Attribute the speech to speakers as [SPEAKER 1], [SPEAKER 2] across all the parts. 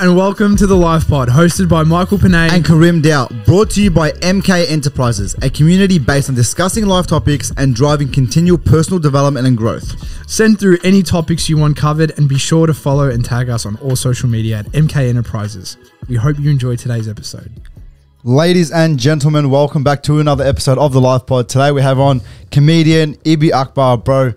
[SPEAKER 1] and welcome to the Life Pod, hosted by Michael Panay.
[SPEAKER 2] and Karim Dow, brought to you by MK Enterprises, a community based on discussing life topics and driving continual personal development and growth.
[SPEAKER 1] Send through any topics you want covered, and be sure to follow and tag us on all social media at MK Enterprises. We hope you enjoy today's episode.
[SPEAKER 2] Ladies and gentlemen, welcome back to another episode of the Life Pod. Today we have on comedian Ibby Akbar, bro.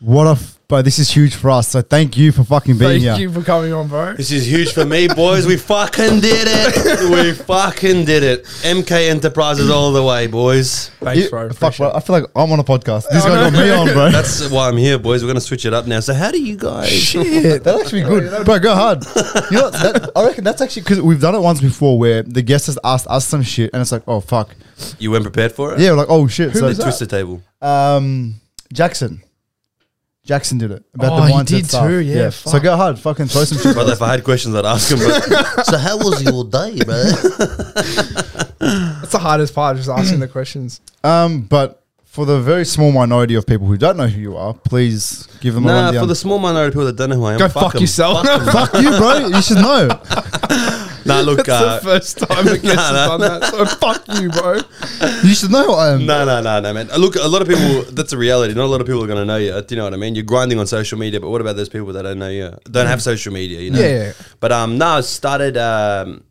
[SPEAKER 2] What a f- bro! This is huge for us. So thank you for fucking being here.
[SPEAKER 1] Thank
[SPEAKER 2] here.
[SPEAKER 1] you for coming on, bro.
[SPEAKER 3] This is huge for me, boys. We fucking did it. We fucking did it. MK Enterprises all the way, boys.
[SPEAKER 1] Thanks,
[SPEAKER 2] You-
[SPEAKER 1] bro.
[SPEAKER 2] fuck,
[SPEAKER 1] Appreciate
[SPEAKER 2] bro. I feel like I'm on a podcast. This guy got me on, bro.
[SPEAKER 3] That's why I'm here, boys. We're gonna switch it up now. So, how do you guys?
[SPEAKER 2] Shit, that'd actually be good, bro. Go hard. You know, what, that, I reckon that's actually because we've done it once before, where the guest has asked us some shit, and it's like, oh fuck,
[SPEAKER 3] You weren't prepared for it?
[SPEAKER 2] yeah, we're like, oh shit.
[SPEAKER 1] Who
[SPEAKER 2] so,
[SPEAKER 1] was that?
[SPEAKER 3] Twisted table.
[SPEAKER 2] um, Jackson, Jackson did it about
[SPEAKER 1] Oh,
[SPEAKER 2] the
[SPEAKER 1] he
[SPEAKER 2] mindset
[SPEAKER 1] did
[SPEAKER 2] stuff.
[SPEAKER 1] too, yeah,
[SPEAKER 2] So go hard, fucking throw some shit.
[SPEAKER 3] Brother, if I had questions, I'd ask him. But so, how was your day, bro?
[SPEAKER 1] That's the hardest part, just asking the questions.
[SPEAKER 2] Um, but for the very small minority of people who don't know who you are, please give them a
[SPEAKER 3] nah,
[SPEAKER 2] rundown.
[SPEAKER 3] for the small minority of people that don't know who I am,
[SPEAKER 1] Go fuck
[SPEAKER 3] 'em.
[SPEAKER 1] yourself.
[SPEAKER 3] Fuck 'em.
[SPEAKER 2] Fuck you, bro. You should know.
[SPEAKER 3] nah, look.
[SPEAKER 1] That's
[SPEAKER 3] Uh,
[SPEAKER 1] the first time a guest has
[SPEAKER 3] nah,
[SPEAKER 1] done that. So fuck you, bro.
[SPEAKER 2] You should know who I am.
[SPEAKER 3] No, no, no, no, man. Uh, Look, a lot of people. That's a reality. Not a lot of people are going to know you. Do you know what I mean? You're grinding on social media, but what about those people that don't know you? Don't have social media, you know?
[SPEAKER 1] Yeah.
[SPEAKER 3] But um, no, I started um,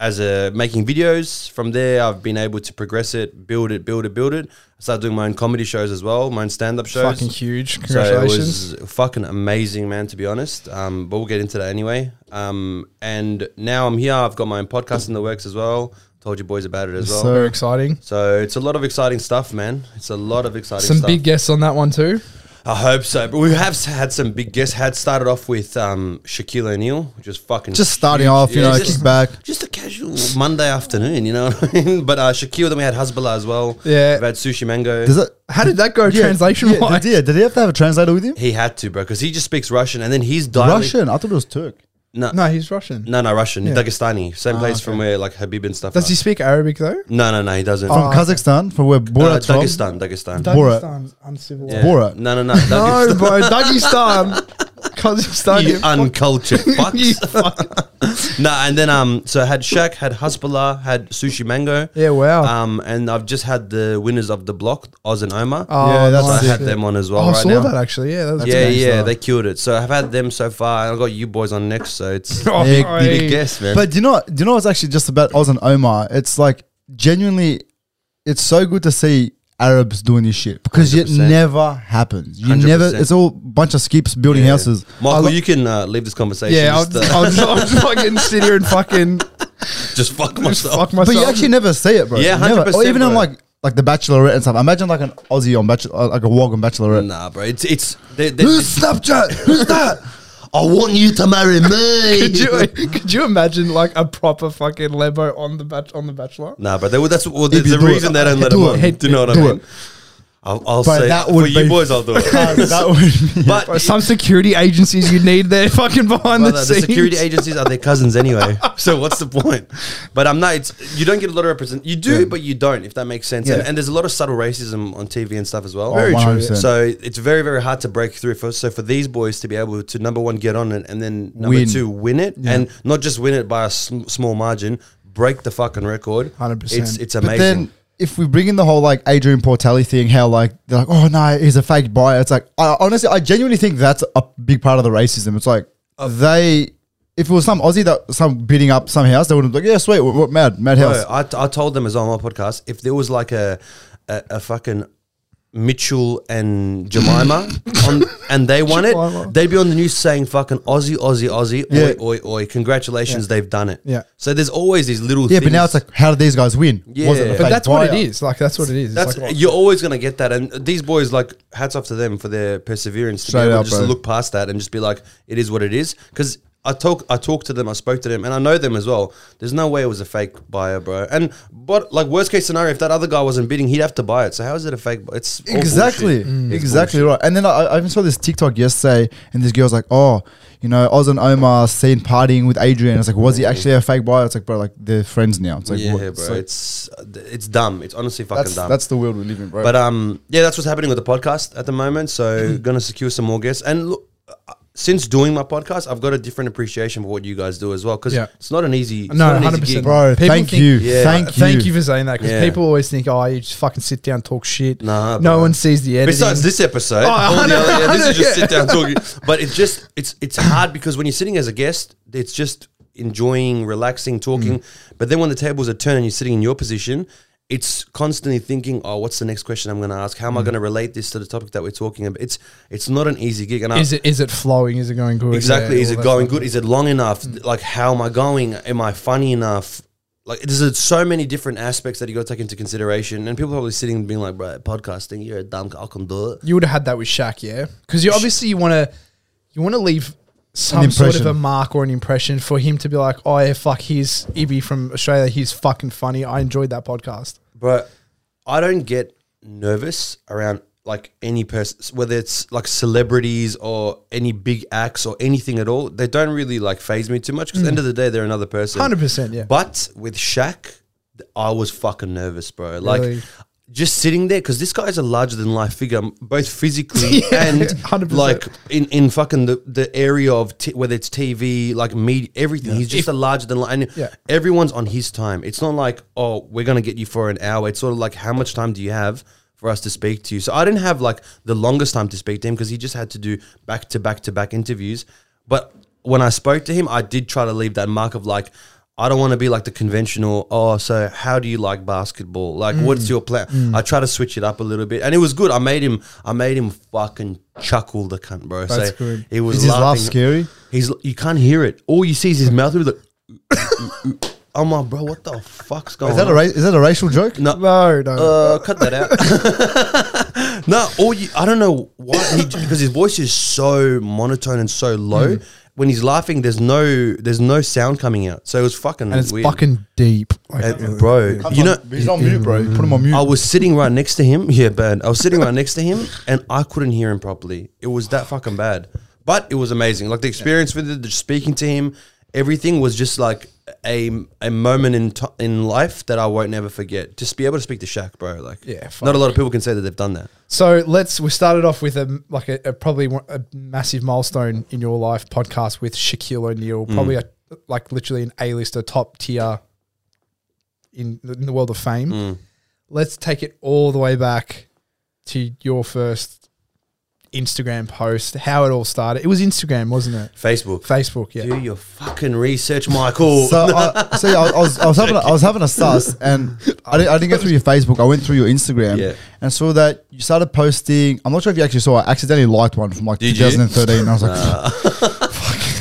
[SPEAKER 3] as a making videos. From there, I've been able to progress it, build it, build it, build it. I started doing my own comedy shows as well, my own stand-up shows.
[SPEAKER 1] Fucking huge.
[SPEAKER 3] So it was fucking amazing, man. To be honest, um, but we'll get into that anyway. Um, and now I'm here. I've got my own podcast in the works as well. Told you boys about it as well.
[SPEAKER 2] So-
[SPEAKER 1] exciting.
[SPEAKER 3] So it's a lot of exciting stuff, man. It's a lot of exciting
[SPEAKER 1] Some
[SPEAKER 3] stuff.
[SPEAKER 1] big guests on that one too.
[SPEAKER 3] I hope so. But we have had some big guests. Had started off with um, Shaquille O'Neal, which was fucking
[SPEAKER 2] Just starting
[SPEAKER 3] huge.
[SPEAKER 2] off, you
[SPEAKER 3] Yeah,
[SPEAKER 2] know,
[SPEAKER 3] just,
[SPEAKER 2] kick back.
[SPEAKER 3] just a casual Monday afternoon, you know what I mean? But uh, Shaquille, then we had Hasbulla as well.
[SPEAKER 1] Yeah.
[SPEAKER 3] We've had Sushi Mango.
[SPEAKER 2] Does it?
[SPEAKER 1] How did that go
[SPEAKER 2] Yeah,
[SPEAKER 1] translation
[SPEAKER 2] yeah,
[SPEAKER 1] wise?
[SPEAKER 2] Did, yeah, did he have to have a translator with him?
[SPEAKER 3] he had to, bro, because he just speaks Russian, and then he's dialing.
[SPEAKER 2] Russian. I thought it was Turk.
[SPEAKER 3] No, no,
[SPEAKER 1] No, he's Russian.
[SPEAKER 3] no, no, Russian.
[SPEAKER 1] Yeah.
[SPEAKER 3] Dagestani. Same
[SPEAKER 2] Ah,
[SPEAKER 3] place
[SPEAKER 2] okay.
[SPEAKER 3] from where like Habib and stuff.
[SPEAKER 1] Does
[SPEAKER 3] are.
[SPEAKER 1] he speak Arabic though?
[SPEAKER 3] No, no, no, he doesn't.
[SPEAKER 2] From
[SPEAKER 1] Oh,
[SPEAKER 2] Kazakhstan, from where
[SPEAKER 3] uh,
[SPEAKER 2] Borat's from.
[SPEAKER 3] Dagestan, Dagestan.
[SPEAKER 2] Borat.
[SPEAKER 1] Dagestan's uncivilized.
[SPEAKER 3] Yeah.
[SPEAKER 2] Borat.
[SPEAKER 3] No, no, no.
[SPEAKER 1] No,
[SPEAKER 3] Dagestan.
[SPEAKER 1] bro, Dagestan. Kazakhstan.
[SPEAKER 3] you
[SPEAKER 1] you fuck-
[SPEAKER 3] uncultured
[SPEAKER 1] you
[SPEAKER 3] fucks.
[SPEAKER 1] fuck-
[SPEAKER 3] no, and then um, so I had Shaq, had Hasbulla, had Sushi Mango.
[SPEAKER 1] Yeah, wow.
[SPEAKER 3] Um, and I've just had the winners of the block, Oz and Omar.
[SPEAKER 1] oh,
[SPEAKER 2] yeah, that's
[SPEAKER 3] so I had them on as well
[SPEAKER 1] Oh, I saw
[SPEAKER 3] now.
[SPEAKER 1] that actually. Yeah, that was
[SPEAKER 3] yeah, yeah,
[SPEAKER 2] gangster.
[SPEAKER 3] they killed it. So I've had them so far. I've got you boys on next, so it's
[SPEAKER 1] Oh,
[SPEAKER 2] Big,
[SPEAKER 1] hey.
[SPEAKER 3] big guess, man.
[SPEAKER 2] But do you know? Do you know what's actually just about Oz and Omar? It's like genuinely, it's so good to see Arabs doing this shit because it
[SPEAKER 3] 100%.
[SPEAKER 2] never happens. You never.
[SPEAKER 3] 100%.
[SPEAKER 2] It's all bunch of skips building
[SPEAKER 3] Yeah.
[SPEAKER 2] houses.
[SPEAKER 3] Michael,
[SPEAKER 1] lo-
[SPEAKER 3] you can uh, leave this conversation.
[SPEAKER 1] Yeah, I'll,
[SPEAKER 3] just, uh,
[SPEAKER 1] I'll, just, I'll just fucking sit here and fucking
[SPEAKER 3] just fuck
[SPEAKER 1] just
[SPEAKER 3] myself.
[SPEAKER 1] fuck myself.
[SPEAKER 2] But you actually never see it, bro.
[SPEAKER 3] Yeah,
[SPEAKER 2] Never.
[SPEAKER 3] 100%,
[SPEAKER 2] Or even on
[SPEAKER 3] bro.
[SPEAKER 2] like like the Bachelorette and stuff. Imagine like an Aussie on Bachelor, like a wog on Bachelorette.
[SPEAKER 3] Nah, bro, it's it's. They, they,
[SPEAKER 2] Who's Snapchat? Who's that?
[SPEAKER 3] I want you to marry me.
[SPEAKER 1] could you could you imagine like a proper fucking lebo on the bat on the Bachelor?
[SPEAKER 3] Nah, but they, would- that's well,
[SPEAKER 2] If
[SPEAKER 3] there's
[SPEAKER 2] you
[SPEAKER 3] the
[SPEAKER 2] do it,
[SPEAKER 3] reason they don't uh, let
[SPEAKER 2] do
[SPEAKER 3] them
[SPEAKER 2] it.
[SPEAKER 3] on. Do you know what I mean?
[SPEAKER 2] it.
[SPEAKER 3] I'll, I'll
[SPEAKER 2] But
[SPEAKER 3] say
[SPEAKER 2] that
[SPEAKER 3] for
[SPEAKER 2] would
[SPEAKER 3] you
[SPEAKER 2] be-
[SPEAKER 3] boys, I'll do it.
[SPEAKER 2] that would be.
[SPEAKER 3] but
[SPEAKER 1] Bro, some security agencies you need there fucking behind
[SPEAKER 3] Brother,
[SPEAKER 1] the
[SPEAKER 3] the
[SPEAKER 1] scenes.
[SPEAKER 3] security agencies are their cousins anyway. so what's the point? But I'm not. It's, you don't get a lot of represent. You do,
[SPEAKER 2] Yeah.
[SPEAKER 3] but you don't. If that makes sense. And,
[SPEAKER 2] Yeah.
[SPEAKER 3] and there's a lot of subtle racism on TV and stuff as well.
[SPEAKER 2] Oh, Very true, 100%.
[SPEAKER 3] So it's very very hard to break through. For, so for these boys to be able to number one get on it and then number
[SPEAKER 2] Win.
[SPEAKER 3] two win it
[SPEAKER 2] Yeah.
[SPEAKER 3] and not just win it by a sm- small margin, break the fucking record.
[SPEAKER 1] 100%.
[SPEAKER 3] It's it's
[SPEAKER 2] But
[SPEAKER 3] amazing.
[SPEAKER 2] If we bring in the whole like Adrian Portelli thing, how like they're like, oh no, he's a fake buyer. It's like I, honestly, I genuinely think that's a big part of the racism. It's like they. If it was some Aussie that some beating up some house, they would have been like, yeah, sweet, what, what mad, mad house.
[SPEAKER 3] Bro, I, I told them as well on my podcast if there was like a a, a fucking Mitchell and Jemima on, and they won
[SPEAKER 1] Jemima.
[SPEAKER 3] it, they'd be on the news saying fucking Aussie, Aussie, Aussie,
[SPEAKER 2] Yeah.
[SPEAKER 3] oi, oi, oi, congratulations, they've done it.
[SPEAKER 1] Yeah.
[SPEAKER 3] So there's always these little
[SPEAKER 2] yeah,
[SPEAKER 3] things.
[SPEAKER 2] but now it's like, how did these guys win?
[SPEAKER 3] Yeah.
[SPEAKER 2] Was it a
[SPEAKER 3] But
[SPEAKER 1] but
[SPEAKER 2] fake
[SPEAKER 1] that's what it
[SPEAKER 2] buyer?
[SPEAKER 1] is. Like that's what it is. It's
[SPEAKER 3] that's
[SPEAKER 1] like, oh.
[SPEAKER 3] you're always gonna get that, and these boys like hats off to them for their perseverance to
[SPEAKER 2] Straight
[SPEAKER 3] be able
[SPEAKER 2] up,
[SPEAKER 3] to just
[SPEAKER 2] bro.
[SPEAKER 3] look past that and just be like, it is what it is. Because I talk, I talked to them, I spoke to them, and I know them as well. There's no way it was a fake buyer, bro. And but like worst case scenario, if that other guy wasn't bidding, he'd have to buy it. So how is it a fake? bu- It's all
[SPEAKER 2] Exactly,
[SPEAKER 3] bullshit. It's
[SPEAKER 2] exactly
[SPEAKER 3] bullshit.
[SPEAKER 2] right. And then I, I even saw this TikTok yesterday, and this girl's like, "Oh, you know, Oz and Omar seen partying with Adrian." It's like, was he actually a fake buyer? It's like, bro, like they're friends now. It's like,
[SPEAKER 3] yeah,
[SPEAKER 2] what?
[SPEAKER 3] bro.
[SPEAKER 2] It's, like,
[SPEAKER 3] it's it's dumb. It's honestly fucking
[SPEAKER 2] that's,
[SPEAKER 3] dumb.
[SPEAKER 2] that's the world we live in, bro.
[SPEAKER 3] But um, yeah, that's what's happening with the podcast at the moment. So gonna secure some more guests and look. Since doing my podcast, I've got a different appreciation for what you guys do as well. Because
[SPEAKER 1] Yeah.
[SPEAKER 3] it's not an easy,
[SPEAKER 1] No,
[SPEAKER 3] not an easy
[SPEAKER 1] 100%.
[SPEAKER 3] gig.
[SPEAKER 2] Bro,
[SPEAKER 1] People
[SPEAKER 2] thank
[SPEAKER 1] think-
[SPEAKER 2] you.
[SPEAKER 3] Yeah.
[SPEAKER 2] Thank you.
[SPEAKER 1] Thank you for saying that because
[SPEAKER 3] Yeah.
[SPEAKER 1] people always think, oh, you just fucking sit down, talk shit.
[SPEAKER 3] Nah,
[SPEAKER 1] no
[SPEAKER 3] bro.
[SPEAKER 1] one sees the editing.
[SPEAKER 3] Besides this episode,
[SPEAKER 1] Oh,
[SPEAKER 3] all the other- yeah, this is just sit down talking. But it's just it's it's hard because when you're sitting as a guest, it's just enjoying, relaxing, talking.
[SPEAKER 1] Mm.
[SPEAKER 3] But then when the tables are turned and you're sitting in your position, it's constantly thinking, "Oh, what's the next question I'm going to ask? How am I mm. going to relate this to the topic that we're talking about?" It's it's not an easy gig, and I,
[SPEAKER 1] is it is it flowing? Is it going good?
[SPEAKER 3] Exactly.
[SPEAKER 1] Yeah,
[SPEAKER 3] is it going good? Is it long enough? Mm. Like, how am I going? Am I funny enough? Like, there's so many different aspects that you got to take into consideration. And people probably sitting and being like, bro, podcasting, you're a dumb, I can do it.
[SPEAKER 1] You would have had that with Shaq, yeah, because you obviously you want to you want to leave some sort of a mark or an impression for him to be like, oh yeah, fuck, he's Ibby from Australia. He's fucking funny. I enjoyed that podcast.
[SPEAKER 3] But I don't get nervous around like any person, whether it's like celebrities or any big acts or anything at all. They don't really like phase me too much because at the end of the day, they're another person.
[SPEAKER 1] Hundred percent, yeah.
[SPEAKER 3] But with Shaq, I was fucking nervous, bro. Like
[SPEAKER 1] Really?
[SPEAKER 3] Just sitting there because this guy is a larger than life figure, both physically
[SPEAKER 1] Yeah,
[SPEAKER 3] and
[SPEAKER 1] 100%.
[SPEAKER 3] like in, in fucking the, the area of t- whether it's TV, like media, everything. He's just a larger than life, and
[SPEAKER 1] Yeah.
[SPEAKER 3] everyone's on his time. It's not like oh we're gonna get you for an hour. It's sort of like how much time do you have? For us to speak to you, so I didn't have like the longest time to speak to him because he just had to do back to back to back interviews. But when I spoke to him, I did try to leave that mark of like, I don't want to be like the conventional. Oh, so how do you like basketball? Like,
[SPEAKER 1] Mm.
[SPEAKER 3] what's your plan? I try to switch it up a little bit, and it was good. I made him. I made him fucking chuckle the cunt, bro.
[SPEAKER 1] That's
[SPEAKER 3] so
[SPEAKER 1] good.
[SPEAKER 3] He was
[SPEAKER 2] Is his laugh scary?
[SPEAKER 3] He's you can't hear it. All you see is his mouth. He's like, I'm like, bro, what the fuck's going
[SPEAKER 2] Is that
[SPEAKER 3] on?
[SPEAKER 2] a ra- is that a racial joke?
[SPEAKER 3] no,
[SPEAKER 1] No, no.
[SPEAKER 3] uh, cut that out. no, all you, I don't know why because his voice is so monotone and so low.
[SPEAKER 1] Hmm.
[SPEAKER 3] When he's laughing, there's no there's no sound coming out. So it was fucking
[SPEAKER 1] and it's
[SPEAKER 3] weird.
[SPEAKER 1] fucking deep, like,
[SPEAKER 3] And, uh, bro. You know,
[SPEAKER 2] he's on mute, bro. Put him on mute.
[SPEAKER 3] I was sitting right next to him. Yeah, bad. I was sitting right next to him, and I couldn't hear him properly. It was that fucking bad. But it was amazing. Like the experience with it, just speaking to him, everything was just like a a moment in t- in life that I won't never forget. Just be able to speak to Shaq, bro. Like,
[SPEAKER 1] Yeah,
[SPEAKER 3] not a lot of people can say that they've done that.
[SPEAKER 1] So let's. We started off with a like a, a probably a massive milestone in your life podcast with Shaquille O'Neal,
[SPEAKER 3] Mm.
[SPEAKER 1] probably a, like literally an A lister, top tier in the, in the world of fame.
[SPEAKER 3] Mm.
[SPEAKER 1] Let's take it all the way back to your first Instagram post. How it all started. It was Instagram, wasn't it?
[SPEAKER 3] Facebook.
[SPEAKER 1] Facebook, yeah.
[SPEAKER 3] Do your fucking research, Michael.
[SPEAKER 2] So, I, see, I, I was, I was having, a, I was having a sus, and I didn't, I didn't go through your Facebook. I went through your Instagram,
[SPEAKER 3] Yeah.
[SPEAKER 2] and saw that you started posting. I'm not sure if you actually saw. I accidentally liked one from like
[SPEAKER 3] Did you?
[SPEAKER 2] 2013. And I was like,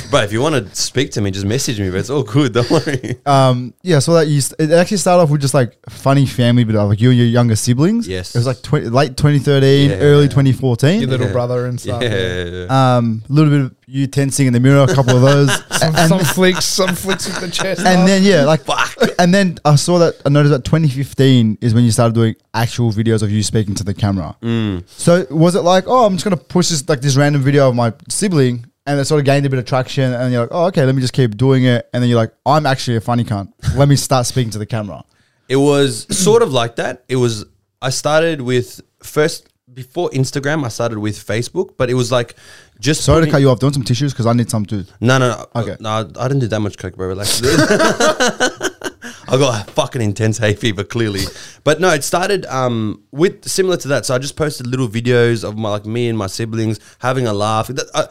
[SPEAKER 3] bro, if you want to speak to me, just message me. But it's all good. Don't worry.
[SPEAKER 2] um, yeah. So that you, st- it actually started off with just like funny family, but like you and your younger siblings.
[SPEAKER 3] Yes.
[SPEAKER 2] it was like 20, late 2013,
[SPEAKER 3] Yeah.
[SPEAKER 2] early 2014.
[SPEAKER 1] Your little
[SPEAKER 3] Yeah.
[SPEAKER 1] brother and stuff.
[SPEAKER 3] Yeah.
[SPEAKER 1] stuff.
[SPEAKER 2] Um, a little bit of you tensing in the mirror, a couple of those,
[SPEAKER 1] Some,
[SPEAKER 2] and,
[SPEAKER 1] some flicks, some flicks with the chest.
[SPEAKER 2] and
[SPEAKER 1] up.
[SPEAKER 2] then yeah, like,
[SPEAKER 3] Fuck.
[SPEAKER 2] and then I saw that I noticed that 2015 is when you started doing actual videos of you speaking to the camera.
[SPEAKER 3] Mm.
[SPEAKER 2] So was it like, oh, I'm just gonna push this like this random video of my sibling, and it sort of gained a bit of traction, and you're like, oh, okay, let me just keep doing it, and then you're like, I'm actually a funny cunt. Let me start speaking to the camera.
[SPEAKER 3] It was sort of like that. It was. I started with first before Instagram. I started with Facebook, but it was like just
[SPEAKER 2] Sorry to cut you off. Doing some tissues because I need some too.
[SPEAKER 3] No, no, no.
[SPEAKER 2] Okay.
[SPEAKER 3] No, I didn't do that much coke, bro. Relax. I got fucking intense hay fever, clearly. But no, it started um, with similar to that. So I just posted little videos of my like me and my siblings having a laugh. Uh,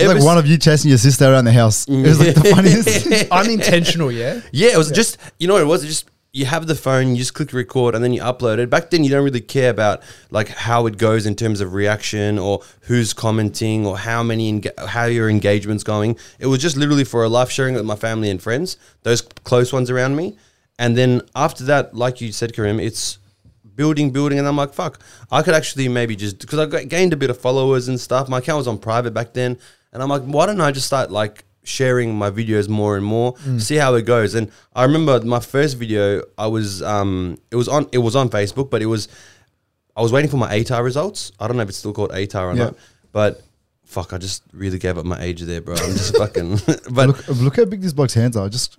[SPEAKER 2] It's
[SPEAKER 3] ever
[SPEAKER 2] like one of you chasing your sister around the house. It was like the funniest.
[SPEAKER 1] unintentional, yeah.
[SPEAKER 3] Yeah, it was just you know what it was. It just you have the phone, you just click record, and then you upload it. Back then, you don't really care about like how it goes in terms of reaction or who's commenting or how many enga- how your engagement's going. It was just literally for a life sharing with my family and friends, those close ones around me. And then after that, like you said, Karim, it's building, building, and I'm like, fuck, I could actually maybe just because I got, gained a bit of followers and stuff. My account was on private back then, and I'm like, why don't I just start like sharing my videos more and more, see how it goes. And I remember my first video, I was um, it was on it was on Facebook, but it was I was waiting for my ATAR results. I don't know if it's still called ATAR or
[SPEAKER 2] Yeah.
[SPEAKER 3] not, but. Fuck! I just really gave up my age there, bro. I'm just fucking. but
[SPEAKER 2] look, look how big this bloke's hands are. Just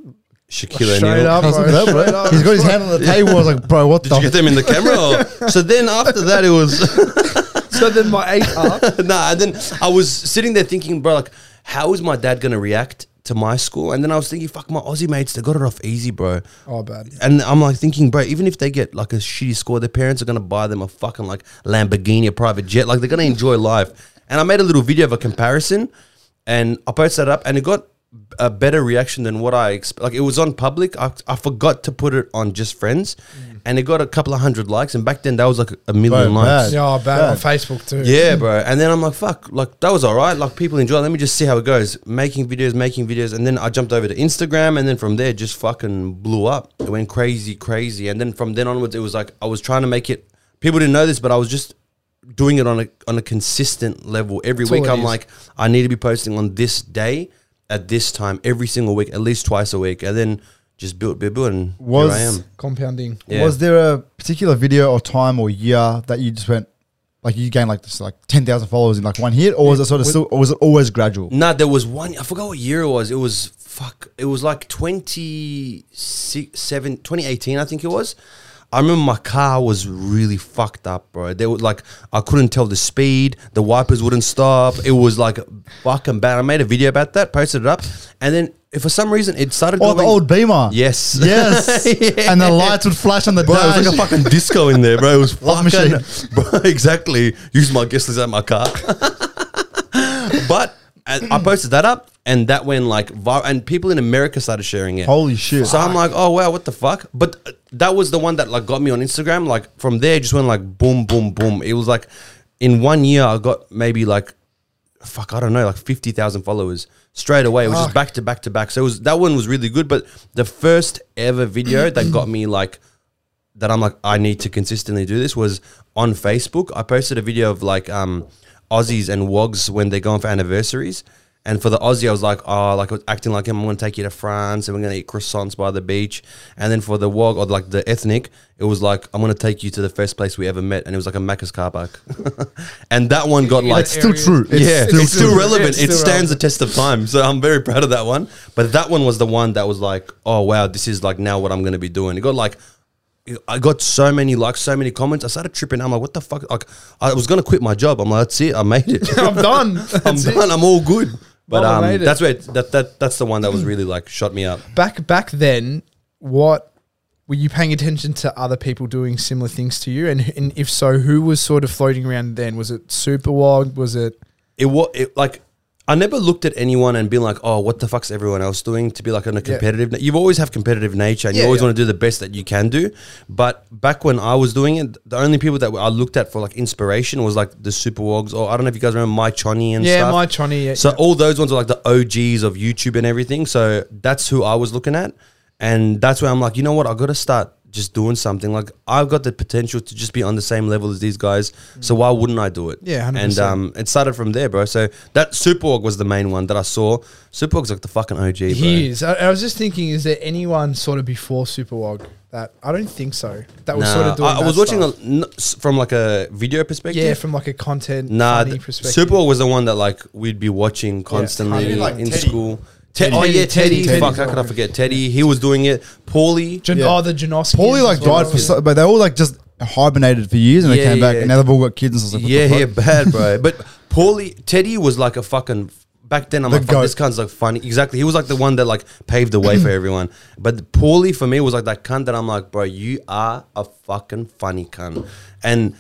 [SPEAKER 3] Shaquille O'Neal.
[SPEAKER 1] up, bro.
[SPEAKER 2] that, bro. He's got his hand on the table. I was like, bro, what
[SPEAKER 3] Did
[SPEAKER 2] the?
[SPEAKER 3] you get them in the camera? So then after that, it was
[SPEAKER 1] So then my eight up.
[SPEAKER 3] nah, and then I was sitting there thinking, bro, like, how is my dad gonna react to my school? And then I was thinking, fuck, my Aussie mates, they got it off easy, bro.
[SPEAKER 1] Oh, bad.
[SPEAKER 3] And I'm like thinking, bro, even if they get like a shitty score, their parents are gonna buy them a fucking like Lamborghini, a private jet. Like they're gonna enjoy life. And I made a little video of a comparison, and I posted that up, and it got a better reaction than what I expect. Like it was on public. I, I forgot to put it on just friends, mm. and it got a couple of hundred likes. And back then that was like a million
[SPEAKER 2] Bro,
[SPEAKER 3] likes.
[SPEAKER 2] bad.
[SPEAKER 1] Yeah, oh, bad,
[SPEAKER 2] Bad.
[SPEAKER 1] on Facebook too.
[SPEAKER 3] Yeah, bro. And then I'm like, fuck, like that was all right. Like people enjoy. it. Let me just see how it goes. Making videos, making videos, and then I jumped over to Instagram, and then from there, just fucking blew up. It went crazy, crazy, and then from then onwards, it was like I was trying to make it. People didn't know this, but I was just doing it on a on a consistent level every
[SPEAKER 1] That's
[SPEAKER 3] week. I'm
[SPEAKER 1] is.
[SPEAKER 3] like, I need to be posting on this day at this time every single week, at least twice a week, and then just built build, and
[SPEAKER 2] Was-
[SPEAKER 3] here I am.
[SPEAKER 1] Compounding.
[SPEAKER 3] Yeah.
[SPEAKER 2] Was there a particular video or time or year that you just went like you gained like this like ten thousand followers in like one hit, or was it sort of still, or was it always gradual?
[SPEAKER 3] Nah, there was one. I forgot what year it was. It was fuck. It was like 2017, 2018, I think it was. I remember my car was really fucked up, bro. They were like, I couldn't tell the speed. The wipers wouldn't stop. It was like fucking bad. I made a video about that, posted it up, and then if for some reason it started.
[SPEAKER 2] Oh, the old Beamer.
[SPEAKER 3] Yes.
[SPEAKER 2] Yes.
[SPEAKER 3] Yeah.
[SPEAKER 2] And the lights would flash on the
[SPEAKER 3] Bro, it was like a fucking disco in there, bro. It was
[SPEAKER 2] Love
[SPEAKER 3] fucking,
[SPEAKER 2] machine.
[SPEAKER 3] bro, exactly. Use my guest list at my car. but I posted that up, and that went like viral, and people in America started sharing it.
[SPEAKER 2] Holy shit.
[SPEAKER 3] So I'm like, oh wow, what the fuck? But uh, that was the one that like got me on Instagram. Like from there, it just went like boom, boom, boom. It was like in one year, I got maybe like fuck, I don't know, like fifty thousand followers straight away. It was just back to back to back. So it was that one was really good. But the first ever video that got me like that I'm like I need to consistently do this was on Facebook. I posted a video of like um Aussies and Wogs when they're going for anniversaries. And for the Aussie, I was like, oh, like I was acting like him. I'm going to take you to France and we're going to eat croissants by the beach. And then for the Wog or like the ethnic, it was like, I'm going to take you to the first place we ever met. And it was like a Macca's car park. and that one got like,
[SPEAKER 2] it's still true. It's
[SPEAKER 3] yeah,
[SPEAKER 2] still
[SPEAKER 3] it's still
[SPEAKER 2] true.
[SPEAKER 3] relevant.
[SPEAKER 1] It's
[SPEAKER 3] it
[SPEAKER 1] still
[SPEAKER 3] stands the test of time. So I'm very proud of that one. But that one was the one that was like, oh wow, this is like now what I'm going to be doing. It got like, I got so many likes, so many comments. I started tripping. I'm like, what the fuck? Like, I was going to quit my job. I'm like, that's it. I made it.
[SPEAKER 1] I'm done.
[SPEAKER 3] I'm
[SPEAKER 1] That's it.
[SPEAKER 3] done. I'm all good. But
[SPEAKER 1] Mama
[SPEAKER 3] um,
[SPEAKER 1] made it.
[SPEAKER 3] that's where it, that that that's the one that was really like shot me up.
[SPEAKER 1] Back back then, what were you paying attention to other people doing similar things to you? And, and if so, who was sort of floating around then? Was it Superwog? Was it
[SPEAKER 3] It was it, like I never looked at anyone and been like, oh, what the fuck's everyone else doing to be like on a competitive. You always have competitive nature and you
[SPEAKER 1] Yeah,
[SPEAKER 3] always
[SPEAKER 1] yeah.
[SPEAKER 3] want to do the best that you can do. But back when I was doing it, the only people that I looked at for like inspiration was like the Super Wogs or I don't know if you guys remember My Chonny and
[SPEAKER 1] Yeah,
[SPEAKER 3] stuff.
[SPEAKER 1] My Chonny, yeah,
[SPEAKER 3] so
[SPEAKER 1] yeah.
[SPEAKER 3] all those ones are like the OGs of YouTube and everything. So that's who I was looking at, and that's where I'm like, you know what, I got to start just doing something. Like I've got the potential to just be on the same level as these guys. So why wouldn't I do it?
[SPEAKER 1] Yeah, 100%.
[SPEAKER 3] and um, it started from there, bro. So that Superwog was the main one that I saw. Superwog's like the fucking OG, bro.
[SPEAKER 1] He is. I, I was just thinking, is there anyone sort of before Superwog that I don't think so. That was sort of doing.
[SPEAKER 3] I, I
[SPEAKER 1] that
[SPEAKER 3] was watching
[SPEAKER 1] stuff.
[SPEAKER 3] a, n- s- from like a video perspective.
[SPEAKER 1] yeah, from like a content
[SPEAKER 3] Nah,
[SPEAKER 1] funny
[SPEAKER 3] th-
[SPEAKER 1] perspective.
[SPEAKER 3] Superwog was the one that like we'd be watching constantly
[SPEAKER 1] Maybe
[SPEAKER 2] like
[SPEAKER 3] in
[SPEAKER 2] Teddy.
[SPEAKER 3] school. Te-
[SPEAKER 1] Teddy.
[SPEAKER 3] oh yeah, Teddy.
[SPEAKER 1] Teddy.
[SPEAKER 3] Fuck, how could I forget Teddy? He was doing it. Paulie.
[SPEAKER 1] Jan-
[SPEAKER 2] Yeah.
[SPEAKER 1] Oh, the Janoski.
[SPEAKER 2] Paulie like died for, so, but they all like just hibernated for years and they
[SPEAKER 3] Yeah,
[SPEAKER 2] came back
[SPEAKER 3] yeah.
[SPEAKER 2] and now they've all got kids and stuff. Like, what
[SPEAKER 3] Yeah,
[SPEAKER 2] the
[SPEAKER 3] yeah,
[SPEAKER 2] fuck?
[SPEAKER 3] bad, bro. But Paulie, Teddy was like a fucking. Back then, I'm
[SPEAKER 2] The
[SPEAKER 3] like, fuck,
[SPEAKER 2] goat.
[SPEAKER 3] this cunt's like funny. Exactly, he was like the one that like paved the way for everyone. But Paulie for me was like that cunt that I'm like, bro, you are a fucking funny cunt, and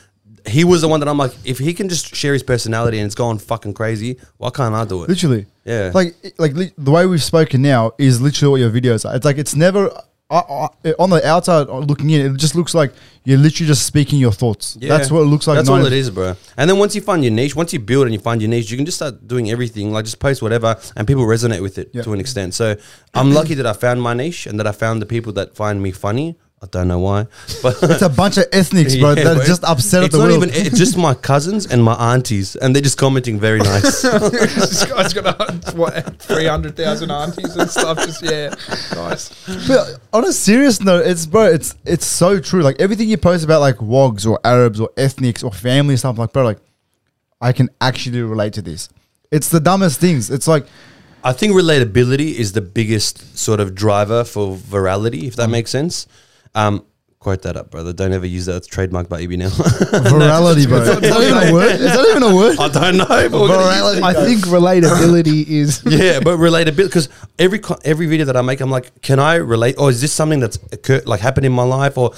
[SPEAKER 3] he was the one that I'm like, if he can just share his personality and it's gone fucking crazy, why can't I do it?
[SPEAKER 2] Literally.
[SPEAKER 3] Yeah.
[SPEAKER 2] Like like li- the way we've spoken now is literally what your videos are. It's like it's never I, I, on the outside uh, looking in. It just looks like you're literally just speaking your thoughts.
[SPEAKER 3] Yeah.
[SPEAKER 2] That's what it looks like.
[SPEAKER 3] That's all it is, bro. And then once you find your niche, once you build and you find your niche, you can just start doing everything. Like just post whatever, and people resonate with it
[SPEAKER 2] Yeah.
[SPEAKER 3] to an extent. So I'm lucky that I found my niche and that I found the people that find me funny. I don't know why, but
[SPEAKER 2] It's a bunch of ethnics, bro.
[SPEAKER 3] Yeah,
[SPEAKER 2] that just upset at
[SPEAKER 3] It's
[SPEAKER 2] the
[SPEAKER 3] not
[SPEAKER 2] wheel.
[SPEAKER 3] even. It's just my cousins and my aunties, and they're just commenting very nice.
[SPEAKER 1] this guy's got what three hundred thousand aunties and stuff. Just yeah, nice.
[SPEAKER 2] But on a serious note, it's bro, it's it's so true. Like everything you post about like wogs or Arabs or ethnics or family and stuff like, bro, like I can actually relate to this. It's the dumbest things. It's like
[SPEAKER 3] I think relatability is the biggest sort of driver for virality, if that mm. makes sense. Um, Quote that up, brother. Don't ever use that. It's trademarked by Ibby now.
[SPEAKER 2] Virality, bro. Is that even a word? Is that even a word?
[SPEAKER 3] I don't know. but we're gonna use it.
[SPEAKER 1] I think relatability is.
[SPEAKER 3] yeah, but relatability because every every video that I make, I'm like, can I relate, or is this something that's occurred, like happened in my life, or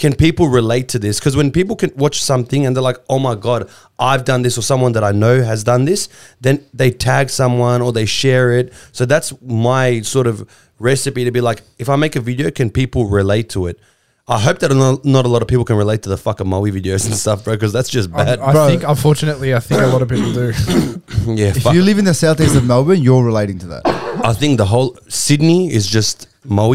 [SPEAKER 3] can people relate to this? Because when people can watch something and they're like, oh my god, I've done this, or someone that I know has done this, then they tag someone or they share it. So that's my sort of recipe to be like, if I make a video, can people relate to it? I hope that not, not a lot of people can relate to the fucking Moe videos and stuff, bro, because that's just bad.
[SPEAKER 1] I
[SPEAKER 2] Bro.
[SPEAKER 1] think, unfortunately, I think a lot of people do.
[SPEAKER 3] yeah,
[SPEAKER 2] If
[SPEAKER 3] fuck.
[SPEAKER 2] you live in the southeast of Melbourne, you're relating to that.
[SPEAKER 3] I think the whole Sydney is just Moe.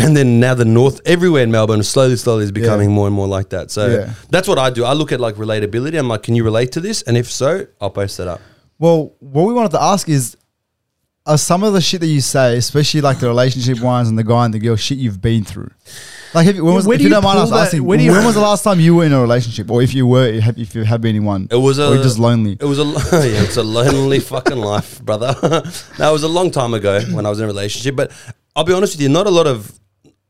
[SPEAKER 3] And then now the north, everywhere in Melbourne, slowly, slowly is becoming
[SPEAKER 2] Yeah.
[SPEAKER 3] more and more like that. So
[SPEAKER 2] Yeah.
[SPEAKER 3] that's what I do. I look at like relatability. I'm like, can you relate to this? And if so, I'll post it up.
[SPEAKER 2] Well, what we wanted to ask is, are some of the shit that you say, especially like the relationship ones and the guy and the girl shit you've been through? Like, if, when was,
[SPEAKER 1] where
[SPEAKER 2] if
[SPEAKER 1] do
[SPEAKER 2] you
[SPEAKER 1] you
[SPEAKER 2] don't mind us asking,
[SPEAKER 1] where do you-
[SPEAKER 2] when was the last time you were in a relationship, or if you were, if you have been in one,
[SPEAKER 3] It was a
[SPEAKER 2] or just lonely?
[SPEAKER 3] It was a yeah, it's a lonely fucking life, brother. that was a long time ago when I was in a relationship. But I'll be honest with you, not a lot of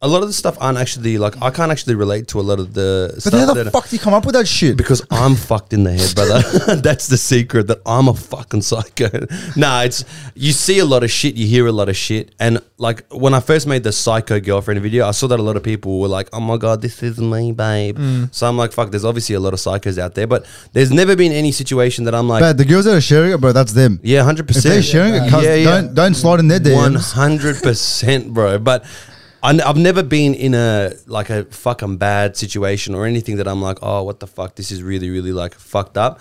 [SPEAKER 3] a lot of the stuff aren't actually like I can't actually relate to a lot of the
[SPEAKER 2] But
[SPEAKER 3] stuff
[SPEAKER 2] how the
[SPEAKER 3] that
[SPEAKER 2] fuck do you come up with that shit?
[SPEAKER 3] because I'm fucked in the head, brother. That's the secret that I'm a fucking psycho. nah, it's you see a lot of shit, you hear a lot of shit, and like when I first made the psycho girlfriend video, I saw that a lot of people were like, "Oh my god, this is me, babe."
[SPEAKER 2] Mm.
[SPEAKER 3] So I'm like, "Fuck." There's obviously a lot of psychos out there, but there's never been any situation that I'm like,
[SPEAKER 2] But the girls that are sharing it, bro, that's them.
[SPEAKER 3] "Yeah, hundred
[SPEAKER 2] If they're
[SPEAKER 3] percent."
[SPEAKER 2] sharing it, cuz don't don't slide in their
[SPEAKER 3] One
[SPEAKER 2] DMs.
[SPEAKER 3] hundred percent, bro. But I, have never been in a like a fucking bad situation or anything that I'm like, oh, what the fuck? This is really, really like fucked up.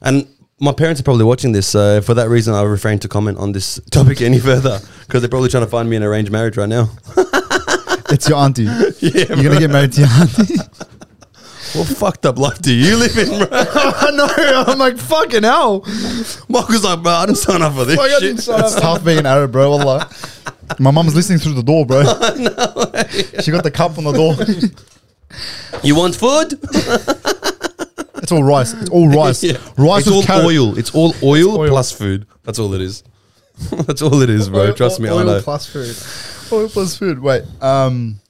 [SPEAKER 3] And my parents are probably watching this, so for that reason, I refrain to comment on this topic any further because they're probably trying to find me an arranged marriage right now.
[SPEAKER 2] It's your auntie. Yeah, You're gonna get married to your auntie.
[SPEAKER 3] what fucked up life do you live in, bro?
[SPEAKER 1] I know. I'm like, fucking hell.
[SPEAKER 3] Michael's like, bro, I didn't sign up for this
[SPEAKER 1] Fuck, I
[SPEAKER 3] shit.
[SPEAKER 1] didn't sign
[SPEAKER 2] It's
[SPEAKER 1] up.
[SPEAKER 2] tough being an Arab, bro. Wallah. My mum's listening through the door, bro. She got the cup on the door.
[SPEAKER 3] You want food?
[SPEAKER 2] It's all rice. It's all rice.
[SPEAKER 3] Yeah.
[SPEAKER 2] Rice
[SPEAKER 3] it's
[SPEAKER 2] with
[SPEAKER 3] all
[SPEAKER 2] carrot.
[SPEAKER 3] oil. It's all oil,
[SPEAKER 1] oil.
[SPEAKER 3] plus food. That's all it is. That's all it is, bro.
[SPEAKER 1] Oil-
[SPEAKER 3] Trust me, I
[SPEAKER 1] oil
[SPEAKER 3] know.
[SPEAKER 1] plus food.
[SPEAKER 2] Oil plus food. Wait. Um,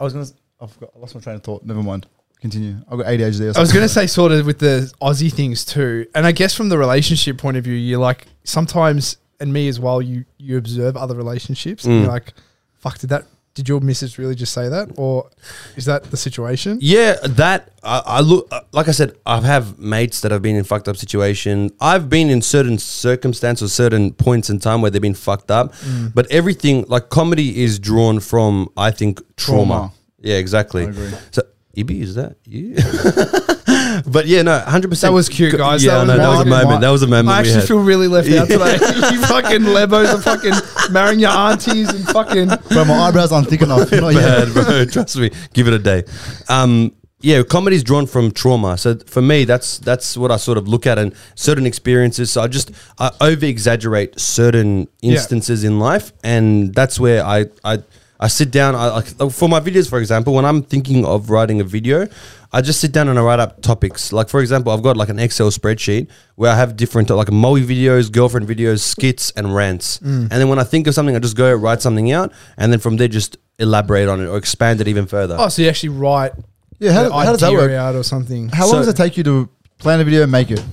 [SPEAKER 2] I was gonna. s- I forgot. I lost my train of thought. Never mind. Continue. I've got ADHD. Or
[SPEAKER 1] I was going to say sort of with the Aussie things too, and I guess from the relationship point of view, you're like sometimes, and me as well. You you observe other relationships, and
[SPEAKER 3] Mm.
[SPEAKER 1] you're like, "Fuck, did that? Did your missus really just say that, or is that the situation?"
[SPEAKER 3] Yeah, that I, I look uh, like I said. I have mates that have been in fucked up situation. I've been in certain circumstances, certain points in time where they've been fucked up.
[SPEAKER 2] Mm.
[SPEAKER 3] But everything like comedy is drawn from I think trauma.
[SPEAKER 2] Trauma.
[SPEAKER 3] Yeah, exactly.
[SPEAKER 2] I agree.
[SPEAKER 3] So Ibby, is that you? but yeah, no, hundred percent.
[SPEAKER 1] That was cute, guys.
[SPEAKER 3] Yeah,
[SPEAKER 1] That
[SPEAKER 3] no,
[SPEAKER 1] was
[SPEAKER 3] that was a moment. That was a moment.
[SPEAKER 1] I
[SPEAKER 3] we
[SPEAKER 1] actually
[SPEAKER 3] had.
[SPEAKER 1] feel really left out today. you fucking lebos are fucking marrying your aunties and fucking.
[SPEAKER 2] Bro, my eyebrows aren't thick enough. Not yet.
[SPEAKER 3] bad, bro. Trust me. Give it a day. Um, yeah, comedy's drawn from trauma. So for me, that's that's what I sort of look at and certain experiences. So I just I over exaggerate certain
[SPEAKER 1] Yeah.
[SPEAKER 3] instances in life, and that's where I I. I sit down. I like for my videos, for example, when I'm thinking of writing a video, I just sit down and I write up topics. Like for example, I've got like an Excel spreadsheet where I have different like Moe videos, girlfriend videos, skits, and rants. Mm. And then when I think of something, I just go write something out, and then from there just elaborate on it or expand it even further.
[SPEAKER 1] Oh, so you actually write
[SPEAKER 2] Yeah, how,
[SPEAKER 1] the
[SPEAKER 2] how does that
[SPEAKER 1] idea
[SPEAKER 2] work?
[SPEAKER 1] out or something?
[SPEAKER 2] How long does it take you to plan a video and make it?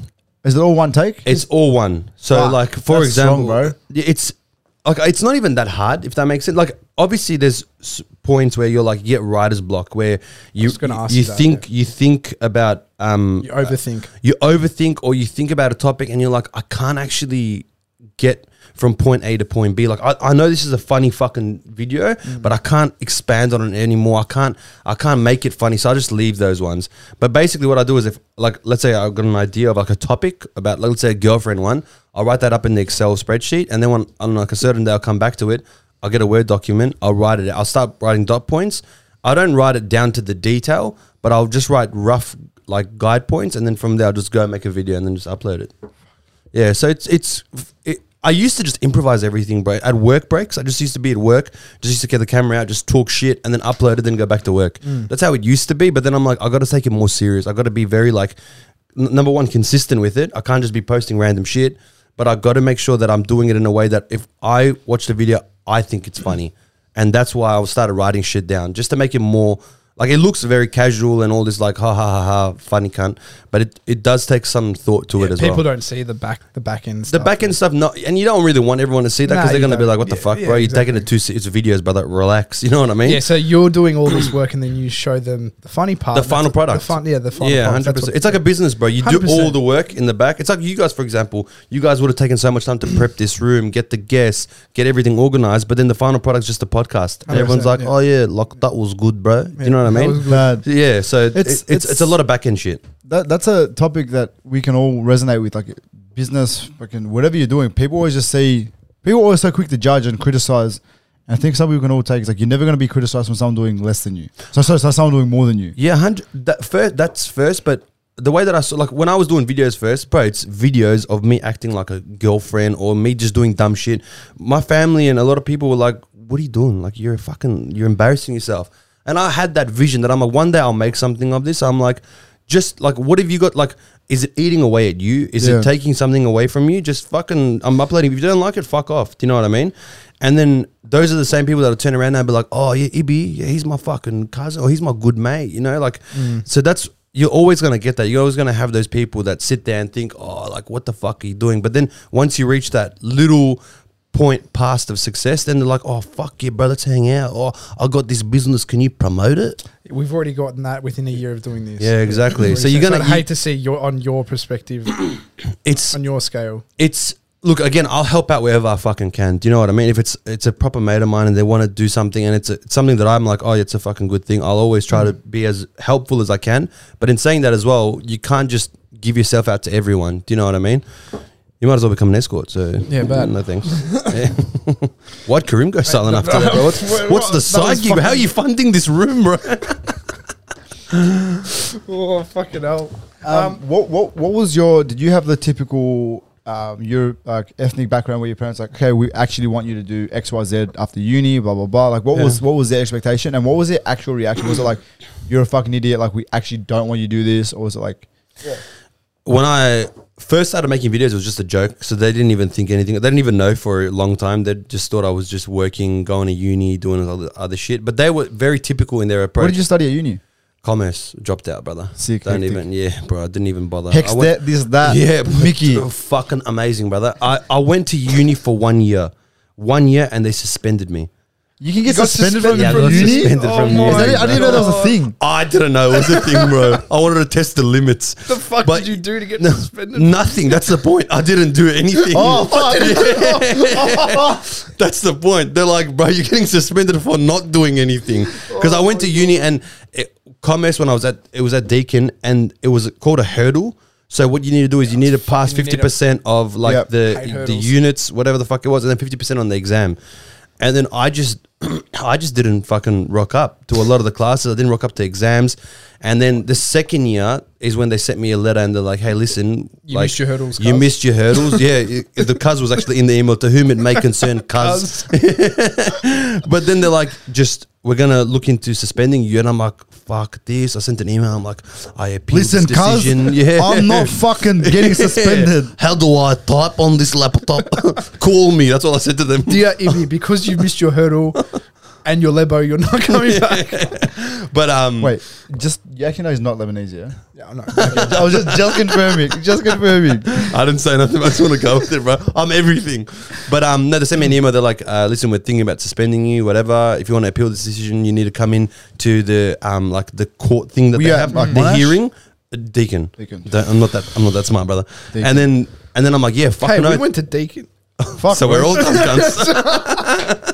[SPEAKER 2] Is it all one take?
[SPEAKER 3] It's all one. So
[SPEAKER 2] Fuck,
[SPEAKER 3] like for
[SPEAKER 2] that's strong,
[SPEAKER 3] example,
[SPEAKER 2] bro.
[SPEAKER 3] it's like it's not even that hard if that makes sense. Like obviously there's s- points where you're like you get writer's block where you
[SPEAKER 1] was gonna ask
[SPEAKER 3] you
[SPEAKER 1] you that,
[SPEAKER 3] think you think about um
[SPEAKER 1] You overthink.
[SPEAKER 3] you overthink or you think about a topic and you're like I can't actually get from point A to point B. Like I, I know this is a funny fucking video,
[SPEAKER 1] Mm.
[SPEAKER 3] but I can't expand on it anymore. I can't I can't make it funny, so I just leave those ones. But basically, what I do is if like let's say I've got an idea of like a topic about like, let's say a girlfriend one, I'll write that up in the Excel spreadsheet, and then when on like a certain day I'll come back to it. I'll get a word document. I'll write it. I'll start writing dot points. I don't write it down to the detail, but I'll just write rough like guide points, and then from there I'll just go make a video and then just upload it. Yeah, so it's it's. It, I used to just improvise everything, bro. At work breaks, I just used to be at work, just used to get the camera out, just talk shit, and then upload it, then go back to work. Mm. That's how it used to be. But then I'm like, I got to take it more serious. I got to be very like, n- number one, consistent with it. I can't just be posting random shit, but I got to make sure that I'm doing it in a way that if I watch the video, I think it's funny, and that's why I started writing shit down just to make it more Like it looks very casual and all this like ha ha ha ha funny cunt, but it, it does take some thought to it as
[SPEAKER 1] people
[SPEAKER 3] well.
[SPEAKER 1] People don't see the back the back end.
[SPEAKER 3] The
[SPEAKER 1] stuff.
[SPEAKER 3] back end stuff, not, and you don't really want everyone to see that
[SPEAKER 1] Nah,
[SPEAKER 3] because they're gonna be like, "What the
[SPEAKER 1] Yeah,
[SPEAKER 3] fuck,
[SPEAKER 1] yeah,
[SPEAKER 3] bro? You're
[SPEAKER 1] exactly.
[SPEAKER 3] taking it too. videos, brother. Relax." You know what I mean?
[SPEAKER 1] Yeah, so you're doing all this work and then you show them the funny part.
[SPEAKER 3] The final product.
[SPEAKER 1] The fun, yeah, the final
[SPEAKER 3] yeah, hundred percent. It's like a business, bro. You do
[SPEAKER 1] 100%.
[SPEAKER 3] all the work in the back. It's like you guys, for example, you guys would have taken so much time to prep this room, get the guests, get everything organized, but then the final product's just a podcast. And everyone's like,
[SPEAKER 1] yeah.
[SPEAKER 3] "Oh yeah, like that was good, bro." you know what I mean?
[SPEAKER 2] Bad.
[SPEAKER 3] Yeah, so it's
[SPEAKER 2] It's-
[SPEAKER 3] it's, it's a lot of back end shit.
[SPEAKER 2] that that's a topic that we can all resonate with, like business, fucking whatever you're doing. People always just see, people are always so quick to judge and criticize. And I think some people can all take is like you're never going to be criticized from someone doing less than you. So, so, so someone doing more than you.
[SPEAKER 3] Yeah, hundred. That first, that's first, but the way that I saw, like when I was doing videos first, bro, it's videos of me acting like a girlfriend or me just doing dumb shit. My family and a lot of people were like, "What are you doing? Like you're fucking, you're embarrassing yourself." And I had that vision that I'm like, one day I'll make something of this. I'm like, just like, what have you got? Like, is it eating away at you? Is
[SPEAKER 2] Yeah.
[SPEAKER 3] it taking something away from you? Just fucking, I'm uploading. If you don't like it, fuck off. Do you know what I mean? And then those are the same people that'll turn around and be like, "Oh yeah, Ibby, yeah, he's my fucking cousin, or he's my good mate." You know, like, mm. so that's you're always gonna get that. You're always gonna have those people that sit there and think, "Oh, like what the fuck are you doing?" But then once you reach that little point past of success, then they're like, "Oh fuck yeah, bro, let's hang out." Or I got this business. Can you promote it?
[SPEAKER 1] We've already gotten that within a year of doing this.
[SPEAKER 3] Yeah, exactly. So you're gonna-
[SPEAKER 1] I'd
[SPEAKER 3] you-
[SPEAKER 1] hate to see your on your perspective,
[SPEAKER 3] It's
[SPEAKER 1] on your scale.
[SPEAKER 3] it's look again i'll help out wherever i fucking can do you know what i mean if it's it's a proper mate of mine and they want to do something and it's, a, it's something that i'm like oh it's a fucking good thing i'll always try to mm. be as helpful as i can but in saying that as well you can't just give yourself out to everyone do you know what i mean you might as well become an escort so
[SPEAKER 1] Yeah, bad.
[SPEAKER 3] no thanks yeah. why'd karim go silent after that bro what's, what's the
[SPEAKER 1] That
[SPEAKER 3] side gig how are you funding this room bro
[SPEAKER 1] Oh fucking hell!
[SPEAKER 2] Um, what what what was your? Did you have the typical um, your like ethnic background where your parents like, okay, we actually want you to do X Y Z after uni, blah blah blah. Like, what was what was their expectation and what was their actual reaction? Was it like, you're a fucking idiot, like we actually don't want you to do this, or was it like,
[SPEAKER 3] when I first started making videos, it was just a joke. So they didn't even think anything. They didn't even know for a long time. They just thought I was just working, going to uni, doing other, other shit. But they were very typical in their approach.
[SPEAKER 2] what did you study at uni?
[SPEAKER 3] Commerce dropped out, brother.
[SPEAKER 2] Sick,
[SPEAKER 3] Don't
[SPEAKER 2] hectic.
[SPEAKER 3] even. Yeah, bro. I didn't even bother.
[SPEAKER 2] Hex
[SPEAKER 3] I went-
[SPEAKER 2] that, this that,
[SPEAKER 3] yeah,
[SPEAKER 2] Mickey.
[SPEAKER 3] fucking amazing, brother. I, I went to uni for one year, one year, and they suspended me.
[SPEAKER 2] You can get
[SPEAKER 1] got
[SPEAKER 2] suspended,
[SPEAKER 1] suspended
[SPEAKER 3] Yeah,
[SPEAKER 2] from
[SPEAKER 3] got
[SPEAKER 2] uni.
[SPEAKER 3] suspended
[SPEAKER 1] Oh
[SPEAKER 3] from
[SPEAKER 1] my
[SPEAKER 3] uni.
[SPEAKER 2] Is that? I didn't know that was a thing.
[SPEAKER 3] I didn't know it was a thing, bro. I wanted to test the limits.
[SPEAKER 1] What the fuck
[SPEAKER 3] But-
[SPEAKER 1] did you do to get
[SPEAKER 3] No,
[SPEAKER 1] suspended?
[SPEAKER 3] Nothing. That's the point. I didn't do anything.
[SPEAKER 2] Oh fuck!
[SPEAKER 3] That's the point. They're like, bro, you're getting suspended for not doing anything. Oh because I went to uni and it, commerce when I was at it was at Deakin and it was called a hurdle. So what you need to do is you need to pass
[SPEAKER 1] fucking- you need
[SPEAKER 3] fifty percent of like
[SPEAKER 2] Yep.
[SPEAKER 3] The the units, whatever the fuck it was, and then fifty percent on the exam. And then I just I just didn't fucking rock up to a lot of the classes. I didn't rock up to exams. And then the second year is when they sent me a letter and they're like, "Hey, listen,
[SPEAKER 1] You
[SPEAKER 3] like,
[SPEAKER 1] missed your hurdles,
[SPEAKER 3] You
[SPEAKER 1] cuz."
[SPEAKER 3] missed your hurdles. yeah, it- the cuz was actually in the email to whom it may concern, cuz. but then they're like, just we're gonna look into suspending you, and I'm like, fuck this. I sent an email. I'm like, I appeal
[SPEAKER 2] Listen,
[SPEAKER 3] this decision. yeah,
[SPEAKER 2] I'm not fucking getting suspended.
[SPEAKER 3] How do I type on this laptop? Call me. That's all I said to them.
[SPEAKER 1] Dear Ibby, because you missed your hurdle and your lebo, you're not coming back.
[SPEAKER 3] But um,
[SPEAKER 2] Wait, just you actually know he's not Lebanese, yeah?
[SPEAKER 1] Yeah, I know.
[SPEAKER 2] I was just just confirming, just confirming.
[SPEAKER 3] I didn't say nothing. I just want to go with it, bro. I'm everything. But um, no, they sent me an email. They're like, uh, listen, we're thinking about suspending you, whatever. If you want to appeal this decision, you need to come in to the um, like the court thing that
[SPEAKER 2] Were
[SPEAKER 3] they
[SPEAKER 2] you at,
[SPEAKER 3] have,
[SPEAKER 2] like,
[SPEAKER 3] the
[SPEAKER 2] Monash?
[SPEAKER 3] hearing. Uh, Deakin.
[SPEAKER 2] Deakin.
[SPEAKER 3] Don't- I'm not that. I'm not that smart, brother.
[SPEAKER 2] Deakin.
[SPEAKER 3] And then and then I'm like, yeah,
[SPEAKER 1] hey,
[SPEAKER 3] fucking
[SPEAKER 1] we
[SPEAKER 3] oath.
[SPEAKER 1] went to Deakin.
[SPEAKER 2] Fuck,
[SPEAKER 3] So we're all dumb cunts.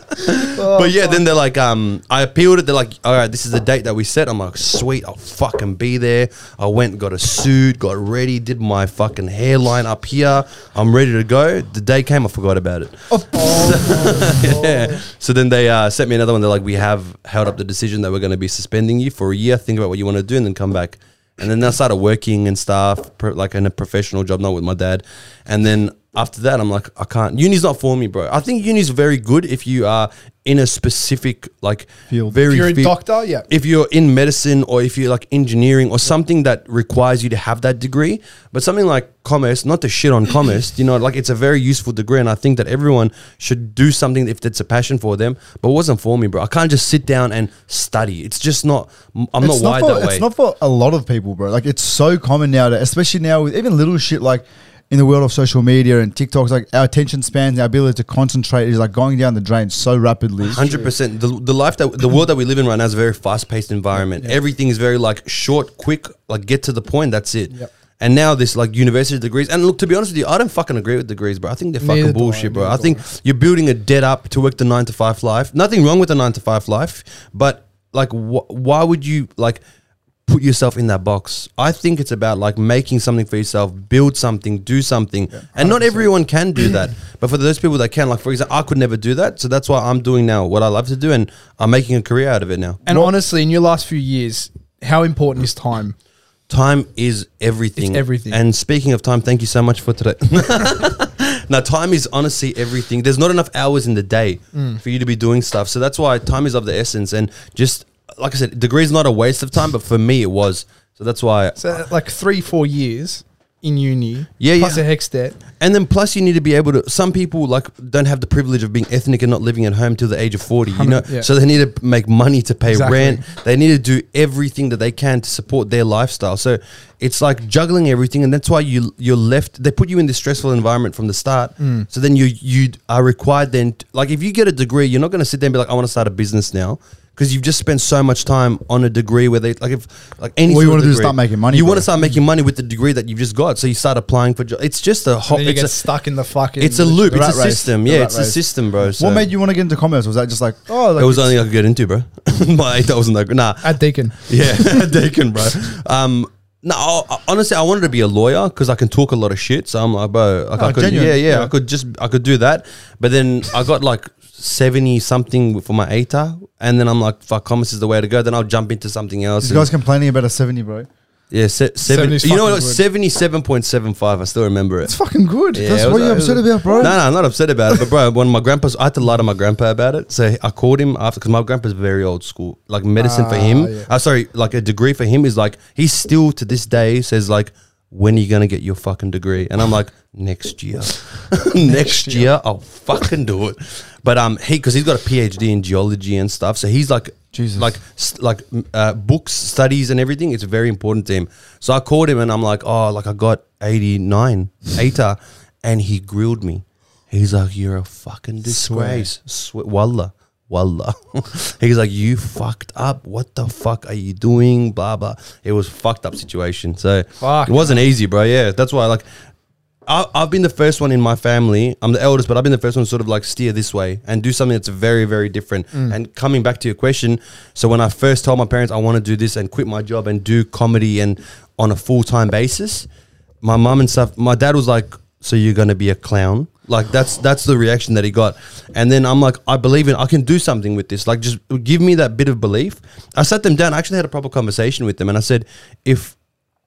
[SPEAKER 3] But yeah, then they're like, um, I appealed it. They're like, all right, this is the date that we set. I'm like, sweet, I'll fucking be there. I went, got a suit, got ready, did my fucking hairline up here. I'm ready to go. The day came, I forgot about it. yeah. So then they uh, sent me another one. They're like, we have held up the decision that we're going to be suspending you for a year. Think about what you want to do, and then come back. And then I started working and stuff, like in a professional job, not with my dad. And then after that, I'm like, I can't. Uni's not for me, bro. I think uni's very good if you are in a specific like
[SPEAKER 2] Field.
[SPEAKER 3] very
[SPEAKER 1] If you're a
[SPEAKER 3] fi-
[SPEAKER 1] doctor, yeah.
[SPEAKER 3] if you're in medicine or if you're like engineering or something that requires you to have that degree, but something like commerce, not to shit on commerce, you know, like it's a very useful degree, and I think that everyone should do something if it's a passion for them. But it wasn't for me, bro. I can't just sit down and study. It's just not. I'm
[SPEAKER 2] it's
[SPEAKER 3] not wired
[SPEAKER 2] for,
[SPEAKER 3] that way.
[SPEAKER 2] It's not for a lot of people, bro. Like it's so common now, that, especially now with even little shit like in the world of social media and TikToks. Like our attention spans, our ability to concentrate is like going down the drain so rapidly.
[SPEAKER 3] Hundred percent. The the life that the world that we live in right now is a very fast paced environment. Everything is very like short, quick, like get to the point. That's it.
[SPEAKER 1] Yep.
[SPEAKER 3] And now this like university degrees. And look, to be honest with you, I don't fucking agree with degrees, bro. I think they're
[SPEAKER 1] Neither
[SPEAKER 3] fucking
[SPEAKER 1] do I,
[SPEAKER 3] bullshit, bro. I
[SPEAKER 1] do
[SPEAKER 3] think you're building a dead up to work the nine to five life. Nothing wrong with the nine to five life, but like, wh- why would you like? Put yourself in that box. I think it's about like making something for yourself, build something, do something, and not everyone can do that. But for those people that can, like for example, I could never do that, so that's why I'm doing now what I love to do, and I'm making a career out of it now.
[SPEAKER 1] And honestly, in your last few years, how important is time?
[SPEAKER 3] Time is everything.
[SPEAKER 1] It's everything.
[SPEAKER 3] And speaking of time, thank you so much for today. now, time is honestly everything. There's not enough hours in the day
[SPEAKER 1] Mm.
[SPEAKER 3] for you to be doing stuff. So that's why time is of the essence. And just like I said, degree is not a waste of time, but for me, it was. So that's why.
[SPEAKER 1] So, like three, four years in uni,
[SPEAKER 3] Yeah,
[SPEAKER 1] plus
[SPEAKER 3] yeah.
[SPEAKER 1] a HECS debt.
[SPEAKER 3] And then plus you need to be able to. Some people like don't have the privilege of being ethnic and not living at home till the age of forty. You know,
[SPEAKER 1] yeah.
[SPEAKER 3] so they need to make money to pay
[SPEAKER 1] Exactly.
[SPEAKER 3] rent. They need to do everything that they can to support their lifestyle. So it's like juggling everything, and that's why you you're left. They put you in this stressful environment from the start.
[SPEAKER 1] Mm.
[SPEAKER 3] So then you you are required then. like if you get a degree, you're not going to sit there and be like, I want to start a business now. Because you've just spent so much time on a degree where they like if like any
[SPEAKER 2] All you wanna do is start making money,
[SPEAKER 3] You want to start making money with the degree that you've just got. So you start applying for jobs. It's just a whole.
[SPEAKER 1] then you
[SPEAKER 3] It's
[SPEAKER 1] get
[SPEAKER 3] a,
[SPEAKER 1] stuck in the fucking.
[SPEAKER 3] it's a loop. It's a
[SPEAKER 2] rat race.
[SPEAKER 3] system.
[SPEAKER 2] The
[SPEAKER 3] Yeah,
[SPEAKER 2] rat
[SPEAKER 3] it's a system, bro. So
[SPEAKER 2] what made you want to get into commerce? Was that just like oh, like
[SPEAKER 3] It was
[SPEAKER 2] it's-
[SPEAKER 3] only I could get into, bro. My eight wasn't that good. Nah,
[SPEAKER 1] at Deakin.
[SPEAKER 3] yeah, at Deakin, bro. Um, no, I- I- honestly, I wanted to be a lawyer because I can talk a lot of shit. So I'm like, bro, like oh, I
[SPEAKER 2] Oh,
[SPEAKER 3] could,
[SPEAKER 2] genuine,
[SPEAKER 3] yeah, yeah,
[SPEAKER 2] yeah.
[SPEAKER 3] I could just, I could do that. But then I got like seventy something for my ATAR, and then I'm like, fuck, commerce is the way to go. Then I'll jump into something else.
[SPEAKER 2] This
[SPEAKER 3] and-
[SPEAKER 2] guy's complaining about a seventy, bro.
[SPEAKER 3] Yeah, se- seven. You know what? Seventy-seven point seven five. I still remember it.
[SPEAKER 2] It's fucking good.
[SPEAKER 3] Yeah,
[SPEAKER 2] That's
[SPEAKER 3] it
[SPEAKER 2] what
[SPEAKER 3] was-
[SPEAKER 2] you're
[SPEAKER 3] it was-
[SPEAKER 2] upset about, bro.
[SPEAKER 3] No, no, I'm not upset about it. But bro, when my grandpa's, I had to lie to my grandpa about it. So I called him after because my grandpa's very old school. Like medicine for
[SPEAKER 1] Ah,
[SPEAKER 3] him,
[SPEAKER 1] yeah.
[SPEAKER 3] uh, sorry, like a degree for him is like he still to this day says like, when are you gonna get your fucking degree? And I'm like, next year, next year I'll fucking do it. But um, he because he's got a PhD in geology and stuff, so he's like.
[SPEAKER 2] Jesus.
[SPEAKER 3] Like, like uh, books, studies, and everything. It's very important to him. So I called him and I'm like, oh, like I got 89 ATAR, and he grilled me. He's like, you're a fucking disgrace. Swear. Wallah. Wallah. He's like, you fucked up. What the fuck are you doing? Blah, blah. It was fucked up situation. So
[SPEAKER 1] Fuck.
[SPEAKER 3] it wasn't easy, bro. Yeah. That's why, like, I, I've been the first one in my family. I'm the eldest, but I've been the first one to sort of like steer this way and do something that's very, very different. Mm. And coming back to your question, so when I first told my parents I want to do this and quit my job and do comedy and on a full time basis, my mum and stuff, my dad was like, "So you're gonna be a clown?" Like that's that's the reaction that he got. And then I'm like, I believe in I can do something with this. Like just give me that bit of belief. I sat them down. I actually had a proper conversation with them, and I said, if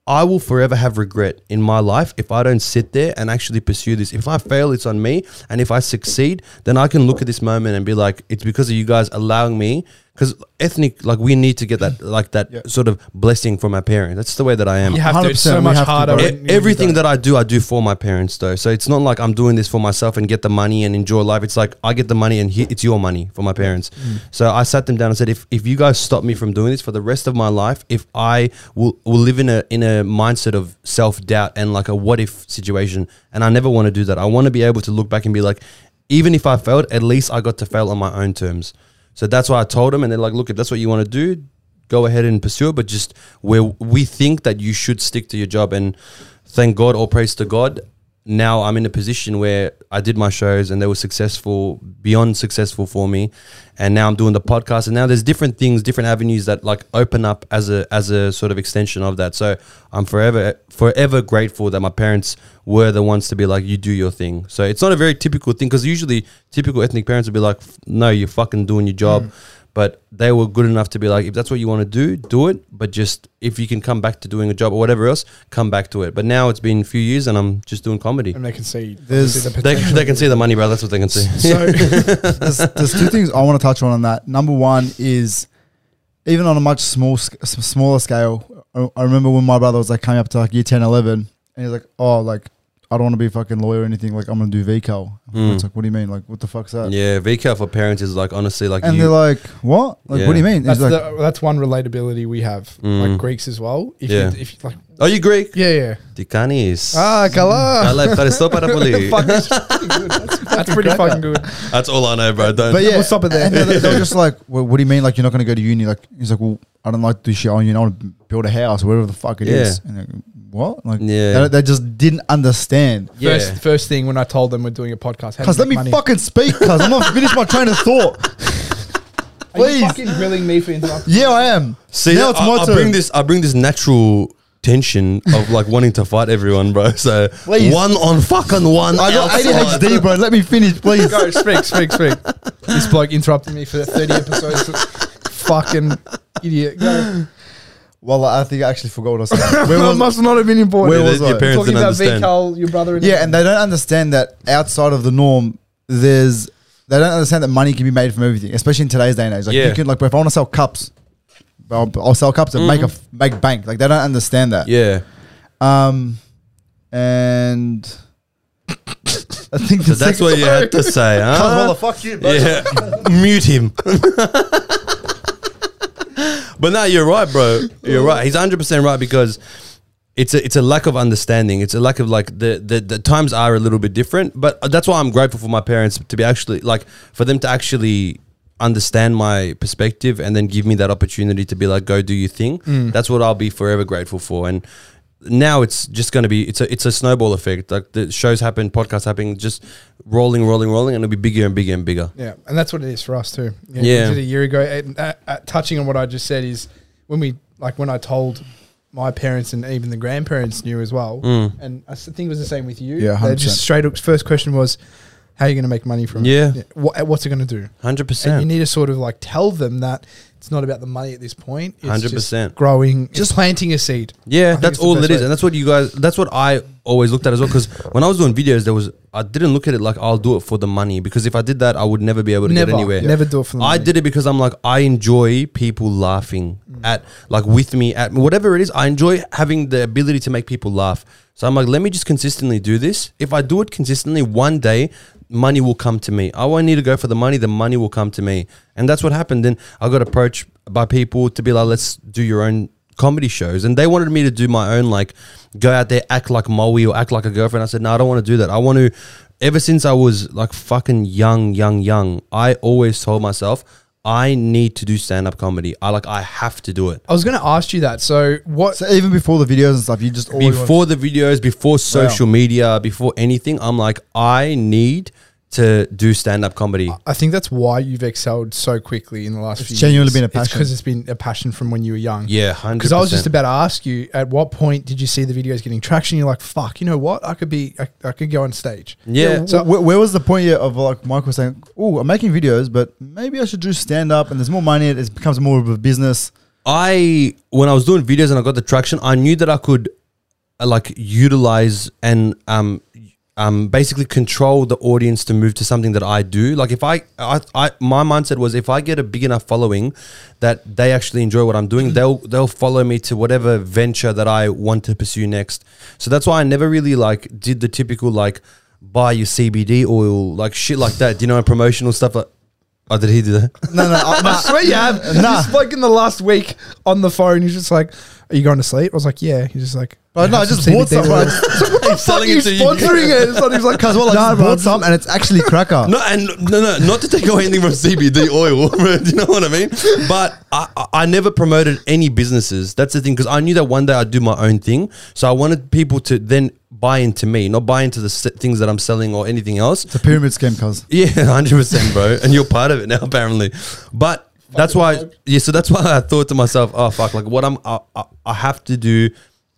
[SPEAKER 3] I will forever have regret in my life if I don't sit there and actually pursue this. If I fail, it's on me. And if I succeed, then I can look at this moment and be like, it's because of you guys allowing me. Because ethnic, like we need to get that, like that sort of blessing from our parents. That's the way that I am.
[SPEAKER 1] You have to. It's so much harder.
[SPEAKER 3] E-
[SPEAKER 1] when- when you
[SPEAKER 3] everything that I do, I do for my parents, though. So it's not like I'm doing this for myself and get the money and enjoy life. It's like I get the money and he, it's your money for my parents.
[SPEAKER 1] Mm.
[SPEAKER 3] So I sat them down and said, if, if you guys stop me from doing this for the rest of my life, if I will, will live in a in a mindset of self doubt and like a what if situation, and I never want to do that. I want to be able to look back and be like, even if I failed, at least I got to fail on my own terms. So that's why I told them, and they're like, look, if that's what you want to do, go ahead and pursue it. But just where we think that you should stick to your job, and thank God, all praise to God. Now I'm in a position where I did my shows and they were successful, beyond successful for me, and now I'm doing the podcast. And now there's different things, different avenues that like open up as a as a sort of extension of that. So I'm forever forever grateful that my parents were the ones to be like, you do your thing. So it's not a very typical thing because usually typical ethnic parents would be like, no, you're fucking doing your job. Mm. But they were good enough to be like, if that's what you want to do, do it. But just if you can come back to doing a job or whatever else, come back to it. But now it's been a few years and I'm just doing comedy.
[SPEAKER 1] and they can see,
[SPEAKER 2] There's-
[SPEAKER 1] see the
[SPEAKER 3] They,
[SPEAKER 1] potential.
[SPEAKER 3] they can see the money, bro. That's what they can see.
[SPEAKER 1] So
[SPEAKER 2] there's, there's two things I want to touch on on that. Number one is even on a much small smaller scale. I, I remember when my brother was like coming up to like year 10, 11, and he's like, "Oh, like I don't want to be a fucking lawyer or anything. Like, I'm going to do VCAL.
[SPEAKER 3] Mm.
[SPEAKER 2] It's like, what do you mean? Like, what the fuck's that?
[SPEAKER 3] Yeah, VCAL for parents is like, honestly, like,
[SPEAKER 2] and
[SPEAKER 3] you,
[SPEAKER 2] they're like, what? Like, yeah. what do you mean?
[SPEAKER 1] That's,
[SPEAKER 2] like,
[SPEAKER 1] the, that's one relatability we have,
[SPEAKER 3] mm.
[SPEAKER 1] like hmm. Greeks as well. If
[SPEAKER 3] yeah.
[SPEAKER 1] you, if you, like,
[SPEAKER 3] are you Greek?
[SPEAKER 1] Yeah, yeah.
[SPEAKER 3] Tikanis.
[SPEAKER 1] Ah, kala.
[SPEAKER 3] I Christo para
[SPEAKER 1] puli. That's pretty fucking good.
[SPEAKER 3] That's all I know, bro. Don't.
[SPEAKER 2] But yeah,
[SPEAKER 1] we'll stop it there.
[SPEAKER 2] they're, they're just like, well, what do you mean? Like, you're not going to go to uni? Like, he's like, well, I don't like to do shit on you. I want to build a house, or whatever the fuck it
[SPEAKER 3] yeah.
[SPEAKER 2] is. And, what? Like,
[SPEAKER 3] Yeah.
[SPEAKER 2] they, they just didn't understand.
[SPEAKER 3] Yeah.
[SPEAKER 1] First, first thing when I told them we're doing a podcast, how to
[SPEAKER 2] Cause let
[SPEAKER 1] make
[SPEAKER 2] me
[SPEAKER 1] money.
[SPEAKER 2] fucking speak, cause I'm not finished my train of thought.
[SPEAKER 1] Are you
[SPEAKER 2] please.
[SPEAKER 1] fucking grilling me for interrupting?
[SPEAKER 2] Yeah, I am.
[SPEAKER 3] See,
[SPEAKER 2] now it's
[SPEAKER 3] I,
[SPEAKER 2] my
[SPEAKER 3] I
[SPEAKER 2] turn.
[SPEAKER 3] bring this. I bring this natural tension of like wanting to fight everyone, bro. So
[SPEAKER 2] Please.
[SPEAKER 3] one on fucking one.
[SPEAKER 2] I got
[SPEAKER 3] outside.
[SPEAKER 2] ADHD, bro. Let me finish, please.
[SPEAKER 1] Go, speak, speak, speak. This bloke interrupted me for 30 episodes. fucking idiot. Go.
[SPEAKER 2] Well, I think I actually forgot what I was saying. Where
[SPEAKER 1] That
[SPEAKER 2] was
[SPEAKER 1] must not have been important.
[SPEAKER 2] Where
[SPEAKER 3] Yeah,
[SPEAKER 2] was
[SPEAKER 3] your
[SPEAKER 2] I?
[SPEAKER 3] parents
[SPEAKER 1] Talking
[SPEAKER 3] didn't
[SPEAKER 1] about
[SPEAKER 3] understand.
[SPEAKER 1] VCAL, your brother. And
[SPEAKER 2] Yeah, and they don't understand that outside of the norm, there's they don't understand that money can be made from everything, especially in today's day and age. Like
[SPEAKER 3] Yeah.
[SPEAKER 2] you can, like, if I want to sell cups, I'll, I'll sell cups and make a f- make bank. Like they don't understand that.
[SPEAKER 3] Yeah.
[SPEAKER 2] Um, and I think
[SPEAKER 3] So that's what you had to say, huh?
[SPEAKER 2] well, fuck you. bro.
[SPEAKER 3] Yeah, mute him. But no, you're right, bro. You're right. He's 100 percent right because it's a it's a lack of understanding. It's a lack of like the, the the times are a little bit different. But that's why I'm grateful for my parents to be actually like for them to actually understand my perspective and then give me that opportunity to be like go do your thing. Mm. That's what I'll be forever grateful for. And now it's just going to be it's a it's a snowball effect. Like the shows happen, podcasts happen, just rolling, rolling, rolling, and it'll be bigger and bigger and bigger.
[SPEAKER 1] Yeah, and that's what it is for us too. Yeah,
[SPEAKER 3] Yeah.
[SPEAKER 1] we did a year ago. And, uh, uh, touching on what I just said is when we like when I told my parents and even the grandparents knew as well,
[SPEAKER 3] Mm.
[SPEAKER 1] and I think it was the same with you.
[SPEAKER 2] Yeah, 100%.
[SPEAKER 1] just straight up. First question was, "How are you going to make money from
[SPEAKER 3] Yeah.
[SPEAKER 1] it? What, what's it going to do?"
[SPEAKER 3] Hundred
[SPEAKER 1] And you need to sort of like tell them that it's not about the money at this point. It's
[SPEAKER 3] 100%.
[SPEAKER 1] just growing, just planting a seed.
[SPEAKER 3] Yeah, that's all it is,
[SPEAKER 1] way.
[SPEAKER 3] and that's what you guys. That's what I always looked at as well. Because when I was doing videos, there was I didn't look at it like I'll do it for the money. Because if I did that, I would never be able to
[SPEAKER 1] Never,
[SPEAKER 3] get anywhere.
[SPEAKER 1] never do it for the
[SPEAKER 3] I
[SPEAKER 1] money.
[SPEAKER 3] did it because I'm like I enjoy people laughing mm. at like with me at whatever it is. I enjoy having the ability to make people laugh. So I'm like, let me just consistently do this. If I do it consistently, one day money will come to me. Oh, I won't need to go for the money. The money will come to me, and that's what happened. Then I got approached by people to be like, let's do your own comedy shows, and they wanted me to do my own like go out there act like Moe or act like a girlfriend. I said, no, I don't want to do that. I want to. Ever since I was like fucking young, young, young, I always told myself I need to do stand up comedy. I like I have to do it.
[SPEAKER 1] I was going to ask you that. So what?
[SPEAKER 2] So even before the videos and stuff, you just
[SPEAKER 3] Before the videos, before social media, before anything, I'm like, I need to do stand up comedy.
[SPEAKER 1] I think that's why you've excelled so quickly in the last
[SPEAKER 2] It's
[SPEAKER 1] few
[SPEAKER 2] genuinely
[SPEAKER 1] years.
[SPEAKER 2] been a
[SPEAKER 1] It's
[SPEAKER 2] passion.
[SPEAKER 1] because it's been a passion from when you were young.
[SPEAKER 3] Yeah, hundred.
[SPEAKER 1] Because I was just about to ask you, at what point did you see the videos getting traction? You're like, fuck, you know what? I could be, I, I could go on stage.
[SPEAKER 3] Yeah.
[SPEAKER 2] So where, where was the point yet of like Michael saying, "Oh, I'm making videos, but maybe I should do stand up, and there's more money. It becomes more of a business."
[SPEAKER 3] I when I was doing videos and I got the traction, I knew that I could uh, like utilize and um um basically control the audience to move to something that I do. Like if I I, I my mindset was if I get a big enough following that they actually enjoy what I'm doing, they'll they'll follow me to whatever venture that I want to pursue next. So that's why I never really like did the typical like buy your CBD oil like shit like that. You know, promotional stuff like. Oh, did he do that?
[SPEAKER 2] No, no, I,
[SPEAKER 1] I swear you have.
[SPEAKER 2] Nah.
[SPEAKER 1] Just like in the last week on the phone, he's just like, "Are you going to sleep?" I was like, "Yeah." He's just like,
[SPEAKER 2] But no, I just bought
[SPEAKER 1] CBD
[SPEAKER 2] some.
[SPEAKER 1] oil."
[SPEAKER 2] Because
[SPEAKER 3] He's selling
[SPEAKER 1] Fuck
[SPEAKER 3] it to
[SPEAKER 1] you
[SPEAKER 3] you.
[SPEAKER 1] sponsoring it. It's not- He's like, cause
[SPEAKER 2] well, I
[SPEAKER 1] "Nah,
[SPEAKER 2] just
[SPEAKER 1] bro,
[SPEAKER 2] bought some, and it's actually cracker.
[SPEAKER 3] No, and no, no, not to take away anything from CBD oil. do you know what I mean? But I, I- I never promoted any businesses. That's the thing because I knew that one day I'd do my own thing. So I wanted people to then buy into me, not buy into the things that I'm selling or anything else.
[SPEAKER 2] It's a pyramid scheme, cuz.
[SPEAKER 3] Yeah, hundred percent, bro. And you're part of it now, apparently. But that's why, yeah. So that's why I thought to myself, oh fuck, like what I'm, I, I, I have to do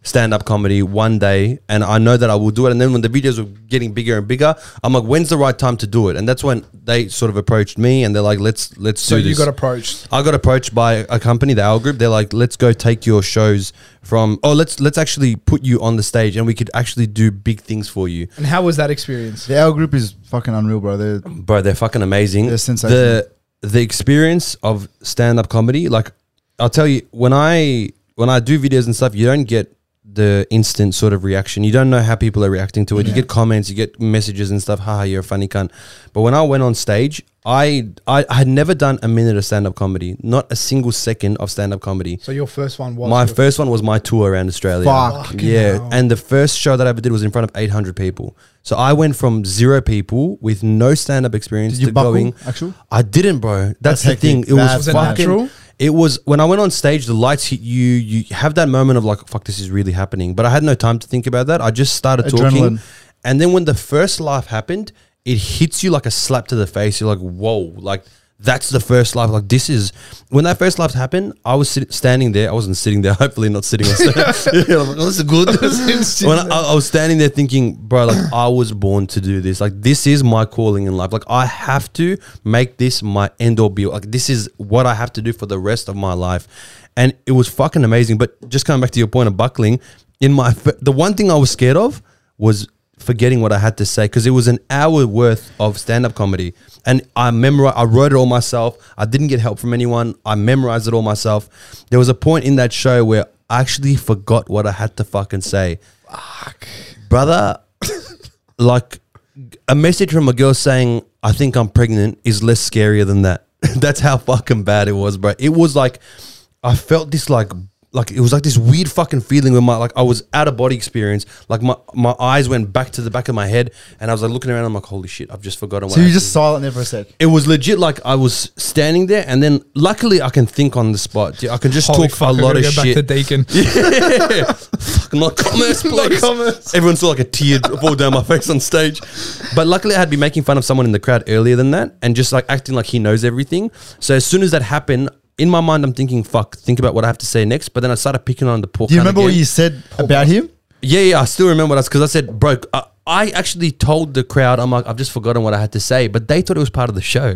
[SPEAKER 3] stand up comedy one day, and I know that I will do it. And then when the videos were getting bigger and bigger, I'm like, when's the right time to do it? And that's when they sort of approached me, and they're like, let's let's do
[SPEAKER 1] So
[SPEAKER 3] do
[SPEAKER 1] you got approached.
[SPEAKER 3] I got approached by a company, the Owl Group. They're like, let's go take your shows from. Oh, let's let's actually put you on the stage, and we could actually do big things for you.
[SPEAKER 1] And how was that experience?
[SPEAKER 2] The L group is fucking unreal, bro. They're
[SPEAKER 3] bro they're fucking amazing
[SPEAKER 2] They're sensational.
[SPEAKER 3] the the experience of stand-up comedy like i'll tell you when i when i do videos and stuff you don't get the instant sort of reaction you don't know how people are reacting to it you get comments you get messages and stuff haha you're a funny cunt but when i went on stage I, I had never done a minute of stand-up comedy not a single second of stand-up comedy
[SPEAKER 1] So your first one was
[SPEAKER 3] my first one was my tour around Australia.
[SPEAKER 2] Fuck.
[SPEAKER 3] Yeah,
[SPEAKER 1] hell.
[SPEAKER 3] and the first show that I ever did was in front of 800 people. So I went from zero people with no stand-up experience
[SPEAKER 2] Did
[SPEAKER 3] to going.
[SPEAKER 2] actual?
[SPEAKER 3] I didn't, bro. That's,
[SPEAKER 2] That's
[SPEAKER 3] the
[SPEAKER 2] hectic.
[SPEAKER 3] thing. It was,
[SPEAKER 2] That's
[SPEAKER 1] Was
[SPEAKER 3] fucking.
[SPEAKER 1] natural?
[SPEAKER 3] It was when I went on stage. The lights hit you. You have that moment of like, "Fuck, this is really happening." But I had no time to think about that. I just started talking, and then when the first laugh happened, it hits you like a slap to the face. You're like, "Whoa!" Like that's the first laugh. Like this is when that first laugh happened. I was sit- standing there. I wasn't sitting there. Hopefully, not sitting on stage. yeah, like, oh, this is good. when I, I was standing there thinking, bro, like I was born to do this. Like this is my calling in life. Like I have to make this my end or be. Like this is what I have to do for the rest of my life. And it was fucking amazing. But just coming back to your point of buckling, in my the one thing I was scared of was forgetting what I had to say because it was an hour worth of stand up comedy. And I memorized, I wrote it all myself. I didn't get help from anyone. I memorized it all myself. There was a point in that show where I actually forgot what I had to fucking say. Fuck. Brother, like a message from a girl saying, I think I'm pregnant is less scarier than that. That's how fucking bad it was, bro. It was like, I felt this like, like it was like this weird fucking feeling where my like I was out of body experience. Like my my eyes went back to the back of my head, and I was like looking around. I'm like, holy shit, I've just forgotten. What
[SPEAKER 2] So you just silent there for a sec.
[SPEAKER 3] it was legit like I was standing there, and then luckily I can think on the spot. I can just
[SPEAKER 1] Holy
[SPEAKER 3] talk
[SPEAKER 1] fuck,
[SPEAKER 3] a
[SPEAKER 1] I
[SPEAKER 3] lot
[SPEAKER 1] gotta
[SPEAKER 3] of
[SPEAKER 1] go
[SPEAKER 3] shit.
[SPEAKER 1] Back to Deakin.
[SPEAKER 3] Fucking not commerce, please.
[SPEAKER 1] commerce.
[SPEAKER 3] Everyone saw like a tear fall down my face on stage. But luckily, I had been making fun of someone in the crowd earlier than that and just like acting like he knows everything. So as soon as that happened, in my mind, I'm thinking, fuck, think about what I have to say next. But then I started picking on the poor
[SPEAKER 2] Do you remember what you said about him?
[SPEAKER 3] Yeah, yeah, I still remember that because I said, bro, I, I actually told the crowd, I'm like, I've just forgotten what I had to say, but they thought it was part of the show.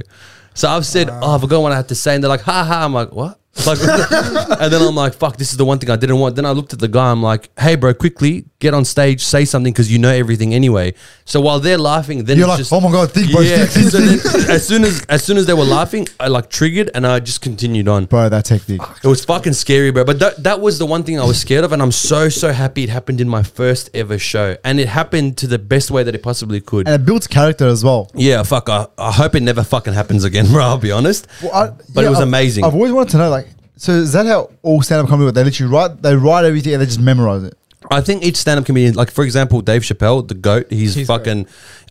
[SPEAKER 3] So I've said, oh, I forgot what I had to say, and they're like, ha ha. I'm like, what? Like, and then I'm like, fuck, this is the one thing I didn't want. Then I looked at the guy, I'm like, hey, bro, quickly get on stage, say something because you know everything anyway. So while they're laughing, then
[SPEAKER 2] You're like,
[SPEAKER 3] just,
[SPEAKER 2] oh my god, think, bro,
[SPEAKER 3] yeah.
[SPEAKER 2] think,
[SPEAKER 3] So
[SPEAKER 2] think.
[SPEAKER 3] then, as soon as as soon as they were laughing, I like triggered and I just continued on.
[SPEAKER 2] Bro, that's hectic.
[SPEAKER 3] It was fucking scary, bro. But that, that was the one thing I was scared of, and I'm so so happy it happened in my first ever show, and it happened to the best way that it possibly could.
[SPEAKER 2] And it builds character as well.
[SPEAKER 3] yeah, fuck. I, I hope it never fucking happens again, bro. I'll be honest.
[SPEAKER 2] Well, I-
[SPEAKER 3] but
[SPEAKER 2] yeah,
[SPEAKER 3] it was
[SPEAKER 2] I've-
[SPEAKER 3] amazing.
[SPEAKER 2] I've always wanted to know, like, so is that how all stand-up comedy work? They literally write, they write everything and they just memorize it.
[SPEAKER 3] I think each stand-up comedian, like for example, Dave Chappelle, the goat, he's,
[SPEAKER 1] He's
[SPEAKER 3] fucking.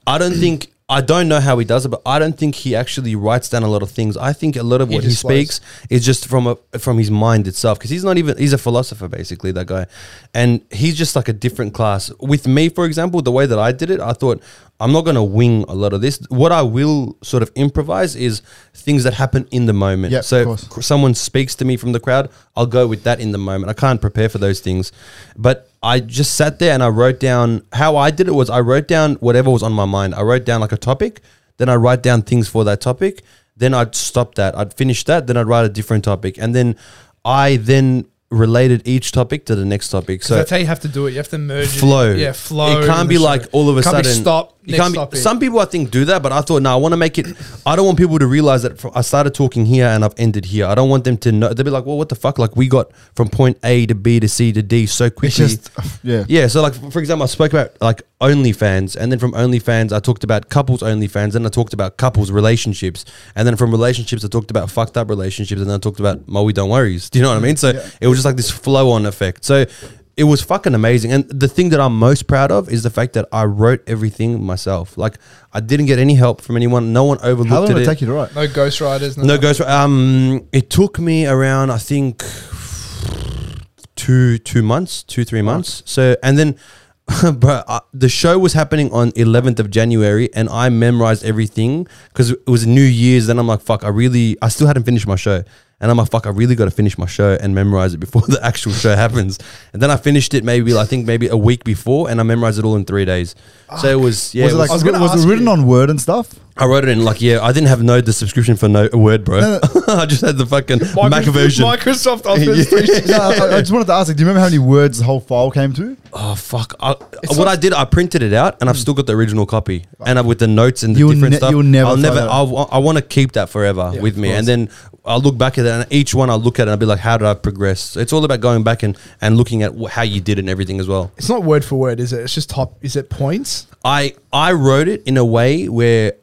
[SPEAKER 3] I don't think. I don't know how he does it, but I don't think he actually writes down a lot of things. I think a lot of
[SPEAKER 1] He
[SPEAKER 3] what he
[SPEAKER 1] just flows.
[SPEAKER 3] speaks is just from a from his mind itself because he's not even he's a philosopher basically that guy, and he's just like a different class. With me, for example, the way that I did it, I thought I'm not gonna wing a lot of this. What I will sort of improvise is things that happen in the moment.
[SPEAKER 2] Yep,
[SPEAKER 3] so
[SPEAKER 2] course.
[SPEAKER 3] someone speaks to me from the crowd, I'll go with that in the moment. I can't prepare for those things. But I just sat there and I wrote down how I did it was I wrote down whatever was on my mind. I wrote down like a topic, then I write down things for that topic, then I'd stop that. I'd finish that, then I'd write a different topic. And then I then related each topic to the next topic.
[SPEAKER 1] So
[SPEAKER 3] So
[SPEAKER 1] that's how you have to do it. You have to merge it.
[SPEAKER 3] flow.
[SPEAKER 1] Yeah, flow.
[SPEAKER 3] It can't be
[SPEAKER 1] the
[SPEAKER 3] like all of a
[SPEAKER 1] Can't be
[SPEAKER 3] sudden.
[SPEAKER 1] stop.
[SPEAKER 3] You
[SPEAKER 1] next
[SPEAKER 3] can't be,
[SPEAKER 1] topic.
[SPEAKER 3] some people I think do that, but I thought no. I want to make it. I don't want people to realize that I started talking here and I've ended here. I don't want them to know. They'll be like, well, what the fuck? Like we got from point A to B to C to D so
[SPEAKER 2] It's
[SPEAKER 3] quickly.
[SPEAKER 2] just, yeah.
[SPEAKER 3] Yeah, so like for example, I spoke about like OnlyFans, and then from OnlyFans, I talked about couples OnlyFans, and I talked about couples relationships, and then from relationships, I talked about fucked up relationships, and then I talked about Moe don't worries. Do you know what I mean? So it was just like this flow on effect. So it was fucking amazing, and the thing that I'm most proud of is the fact that I wrote everything myself. Like I didn't get any help from anyone. No one overlooked
[SPEAKER 2] How long
[SPEAKER 3] it.
[SPEAKER 2] did it take you to write?
[SPEAKER 1] no ghostwriters.
[SPEAKER 3] No ghost. Um, it took me around I think two two months, two three months. So and then, bro, uh, the show was happening on 11th of January, and I memorized everything because it was New Year's. Then I'm like, fuck, I really, I still hadn't finished my show. And I'm like, fuck, I really got to finish my show and memorize it before the actual show happens. And then I finished it maybe, I think maybe a week before, and I memorized it all in three days. So it was, yeah,
[SPEAKER 2] was
[SPEAKER 3] it
[SPEAKER 2] it
[SPEAKER 3] was-
[SPEAKER 1] I was
[SPEAKER 2] was, it written
[SPEAKER 1] you.
[SPEAKER 2] on Word and stuff?
[SPEAKER 3] I wrote it in like, yeah, I didn't have no the subscription for no Word, bro. I just had the fucking Mac version.
[SPEAKER 1] Microsoft Office.
[SPEAKER 2] no, I, I just wanted to ask, like, do you remember how many words the whole file came to?
[SPEAKER 3] Oh fuck! I, what
[SPEAKER 1] like-
[SPEAKER 3] I did, I printed it out, and I've hmm. still got the original copy, and I, with the notes and the
[SPEAKER 2] You'll
[SPEAKER 3] different
[SPEAKER 2] ne-
[SPEAKER 3] stuff.
[SPEAKER 2] you'll never
[SPEAKER 3] I'll never. I'll, I want to keep that forever
[SPEAKER 1] Yeah,
[SPEAKER 3] with me, and then I'll look back at it, and each one I'll look at it and I'll be like, how did I progress? It's all about going back and and looking at wh- how you did and everything as well.
[SPEAKER 1] It's not word for word, is it? It's just top. Is it points?
[SPEAKER 3] I I wrote it in a way where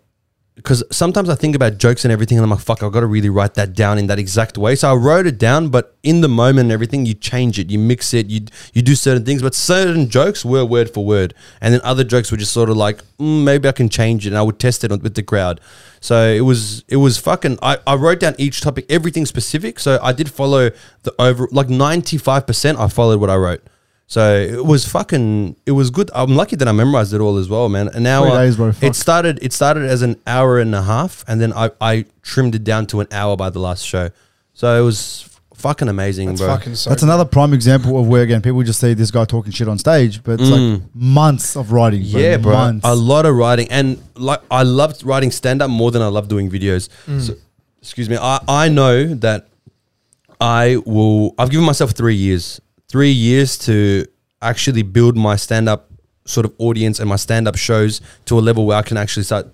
[SPEAKER 3] because sometimes I think about jokes and everything, and I'm like, fuck, I've got to really write that down in that exact way. So I wrote it down, but in the moment and everything, you change it, you mix it, you you do certain things. But certain jokes were word for word, and then other jokes were just sort of like, mm, maybe I can change it, and I would test it with the crowd. So it was it was fucking. I, I wrote down each topic, everything specific. So I did follow the over like 95 percent. I followed what I wrote. So it was fucking. It was good. I'm lucky that I memorized it all as well, man. And now
[SPEAKER 2] Three days, bro. Fuck.
[SPEAKER 3] it started. It started as an hour and a half, and then I, I trimmed it down to an hour by the last show. So it was fucking amazing,
[SPEAKER 1] That's
[SPEAKER 3] bro.
[SPEAKER 1] fucking so.
[SPEAKER 2] That's another prime example of where again people just see this guy talking shit on stage, but it's like months of writing. Bro.
[SPEAKER 3] Mm. yeah, bro.
[SPEAKER 2] Months.
[SPEAKER 3] A lot of writing, and like I loved writing stand up more than I love doing videos.
[SPEAKER 1] Mm.
[SPEAKER 3] So, excuse me. I I know that I will. I've given myself three years. Three years to actually build my stand up sort of audience and my stand up shows to a level where I can actually start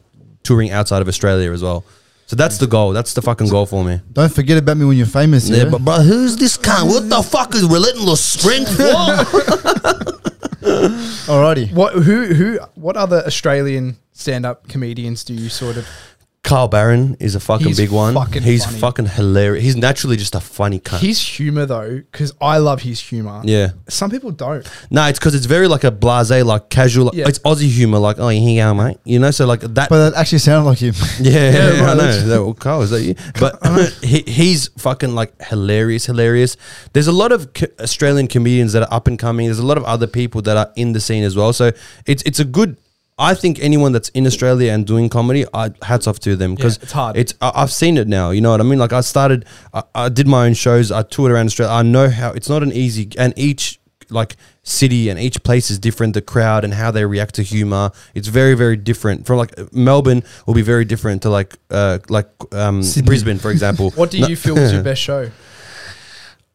[SPEAKER 3] touring outside of Australia as well. So that's the goal. That's the fucking goal for me.
[SPEAKER 2] Don't forget about me when you're famous.
[SPEAKER 3] Yeah,
[SPEAKER 2] Yeah,
[SPEAKER 3] but bro, who's this cunt? What the fuck is relentless strength? What?
[SPEAKER 2] Alrighty.
[SPEAKER 1] what? Who? Who? What other Australian stand-up comedians do you sort of?
[SPEAKER 3] Carl Barron is a fucking
[SPEAKER 1] He's
[SPEAKER 3] big one.
[SPEAKER 1] fucking
[SPEAKER 3] He's
[SPEAKER 1] funny.
[SPEAKER 3] fucking hilarious. He's naturally just a funny cunt.
[SPEAKER 1] His humor though, because I love his humor.
[SPEAKER 3] yeah.
[SPEAKER 1] Some people don't.
[SPEAKER 3] No, it's because it's very like a blasé, like casual.
[SPEAKER 1] Yeah.
[SPEAKER 3] It's Aussie humor, like oh, here you go, mate. You know, so like that.
[SPEAKER 2] But that actually sounded like him.
[SPEAKER 3] Yeah, yeah, I know. That- well, Carl, is that you? But he, he's fucking like hilarious, hilarious. There's a lot of co- Australian comedians that are up and coming. There's a lot of other people that are in the scene as well. So it's it's a good. I think anyone that's in Australia and doing comedy, I hats off to them because
[SPEAKER 1] it's hard.
[SPEAKER 3] It's I, I've seen it now. You know what I mean? Like I started, I, I did my own shows. I toured around Australia. I know how it's not an easy and each like city and each place is different. The crowd and how they react to humor, it's very very different. From like Melbourne will be very different to like uh like um Brisbane for example.
[SPEAKER 1] What do you feel was your best show?